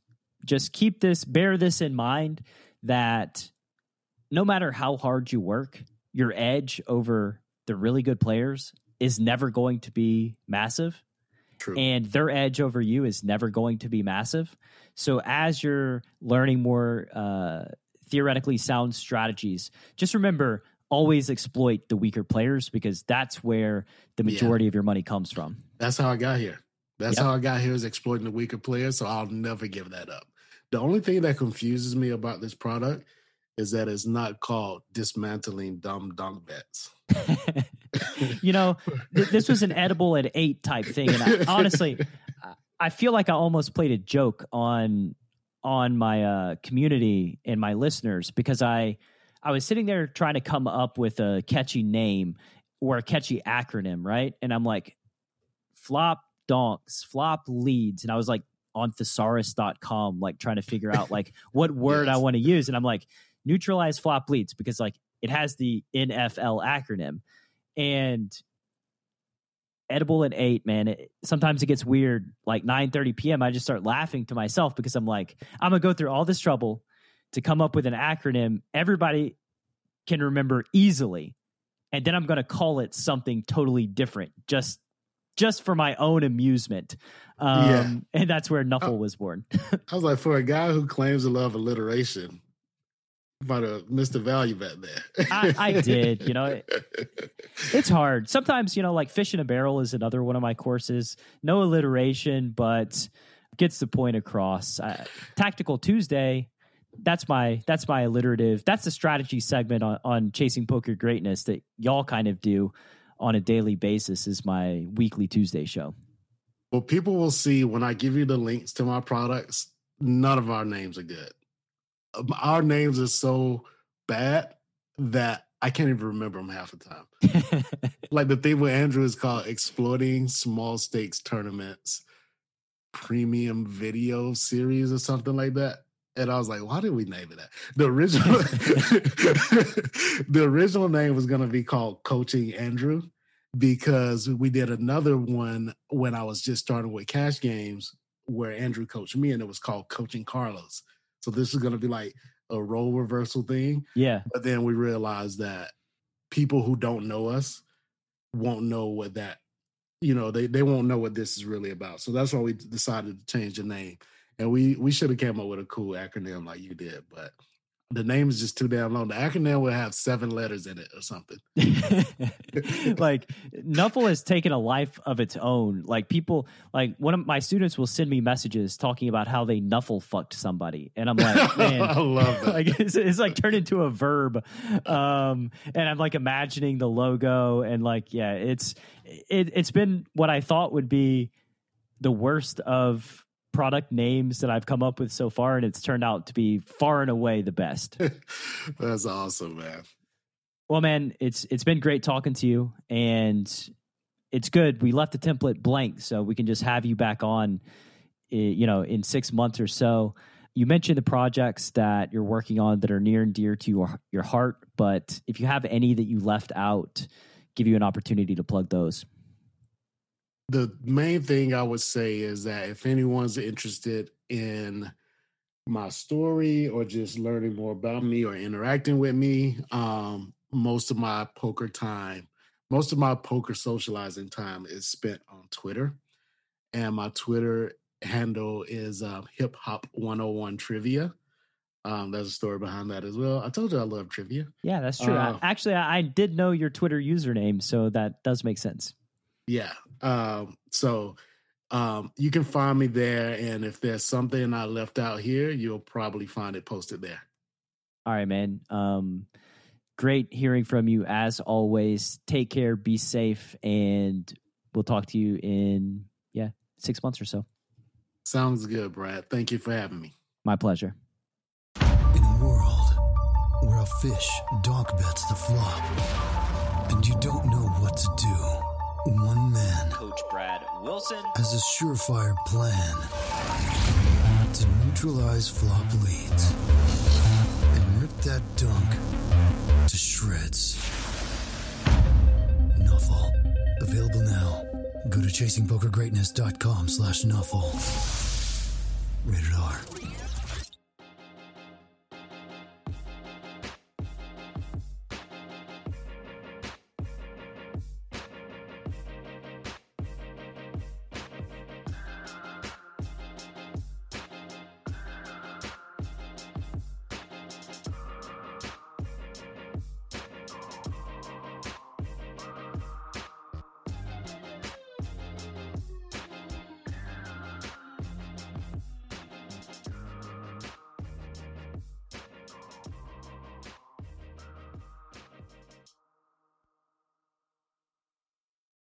Just keep this, bear this in mind that no matter how hard you work, your edge over the really good players is never going to be massive. True. And their edge over you is never going to be massive. So as you're learning more uh, theoretically sound strategies, just remember always exploit the weaker players because that's where the majority yeah. of your money comes from. That's how I got here. That's yep. how I got here is exploiting the weaker players. So I'll never give that up. The only thing that confuses me about this product is that it's not called dismantling dumb donk bets. [laughs] you know, th- this was an edible at eight type thing, and I, [laughs] honestly, I feel like I almost played a joke on on my uh, community and my listeners because I I was sitting there trying to come up with a catchy name or a catchy acronym, right? And I'm like, flop donks, flop leads, and I was like on thesaurus.com, like trying to figure out like [laughs] what word yes. I want to use, and I'm like neutralize flop leads because like it has the NFL acronym, and edible at eight, man. It, sometimes it gets weird. Like nine thirty p.m., I just start laughing to myself because I'm like, I'm gonna go through all this trouble to come up with an acronym everybody can remember easily, and then I'm gonna call it something totally different, just just for my own amusement. Um, yeah. and that's where Nuffle was born. [laughs] I was like, for a guy who claims to love alliteration, I might have missed the value back there. I, I, did. You know, it, [laughs] it's hard. Sometimes, you know, like fish in a barrel is another one of my courses. No alliteration, but gets the point across. Uh, Tactical Tuesday. That's my that's my alliterative. That's the strategy segment on, on chasing poker greatness that y'all kind of do on a daily basis. Is my weekly Tuesday show. Well, people will see when I give you the links to my products. None of our names are good um, our names are so bad that I can't even remember them half the time. [laughs] like the thing with Andrew is called exploiting small stakes tournaments premium video series or something like that. And I was like, why did we name it that? The original [laughs] the original name was gonna be called Coaching Andrew because we did another one when I was just starting with cash games where Andrew coached me and it was called Coaching Carlos. So this is going to be like a role reversal thing. Yeah. But then we realized that people who don't know us won't know what that, you know, they, they won't know what this is really about. So that's why we decided to change the name. And we we should have came up with a cool acronym like you did, but the name is just too damn long. The acronym will have seven letters in it or something. [laughs] like Nuffle has taken a life of its own. Like people, like one of my students will send me messages talking about how they Nuffle fucked somebody, and I'm like, [laughs] man, I love [laughs] that. like it's, it's like turned into a verb. Um, and I'm like imagining the logo, and like, yeah, it's it, it's been what I thought would be the worst of product names that I've come up with so far, and it's turned out to be far and away the best. [laughs] That's awesome, man. Well, man, it's it's been great talking to you, and it's good. We left the template blank, so we can just have you back on, eh, you know, in six months or so. You mentioned the projects that you're working on that are near and dear to your your heart, but if you have any that you left out, give you an opportunity to plug those the main thing I would say is that if anyone's interested in my story or just learning more about me or interacting with me, um, most of my poker time, most of my poker socializing time is spent on Twitter. And my Twitter handle is uh, hip hop 101 trivia. Um, there's a story behind that as well. I told you I love trivia. Yeah, that's true. Uh, Actually, I did know your Twitter username, so that does make sense. Yeah. Um, so um, you can find me there. And if there's something I left out here, you'll probably find it posted there. All right, man. Um, great hearing from you as always. Take care, be safe, and we'll talk to you in, yeah, six months or so. Sounds good, Brad. Thank you for having me. My pleasure. In a world where a fish dog bets the flop, and you don't know what to do. One man, Coach Brad Wilson, has a surefire plan to neutralize flop leads and rip that donk to shreds. Nuffle. Available now. Go to chasingpokergreatness.com slash nuffle. Rated R.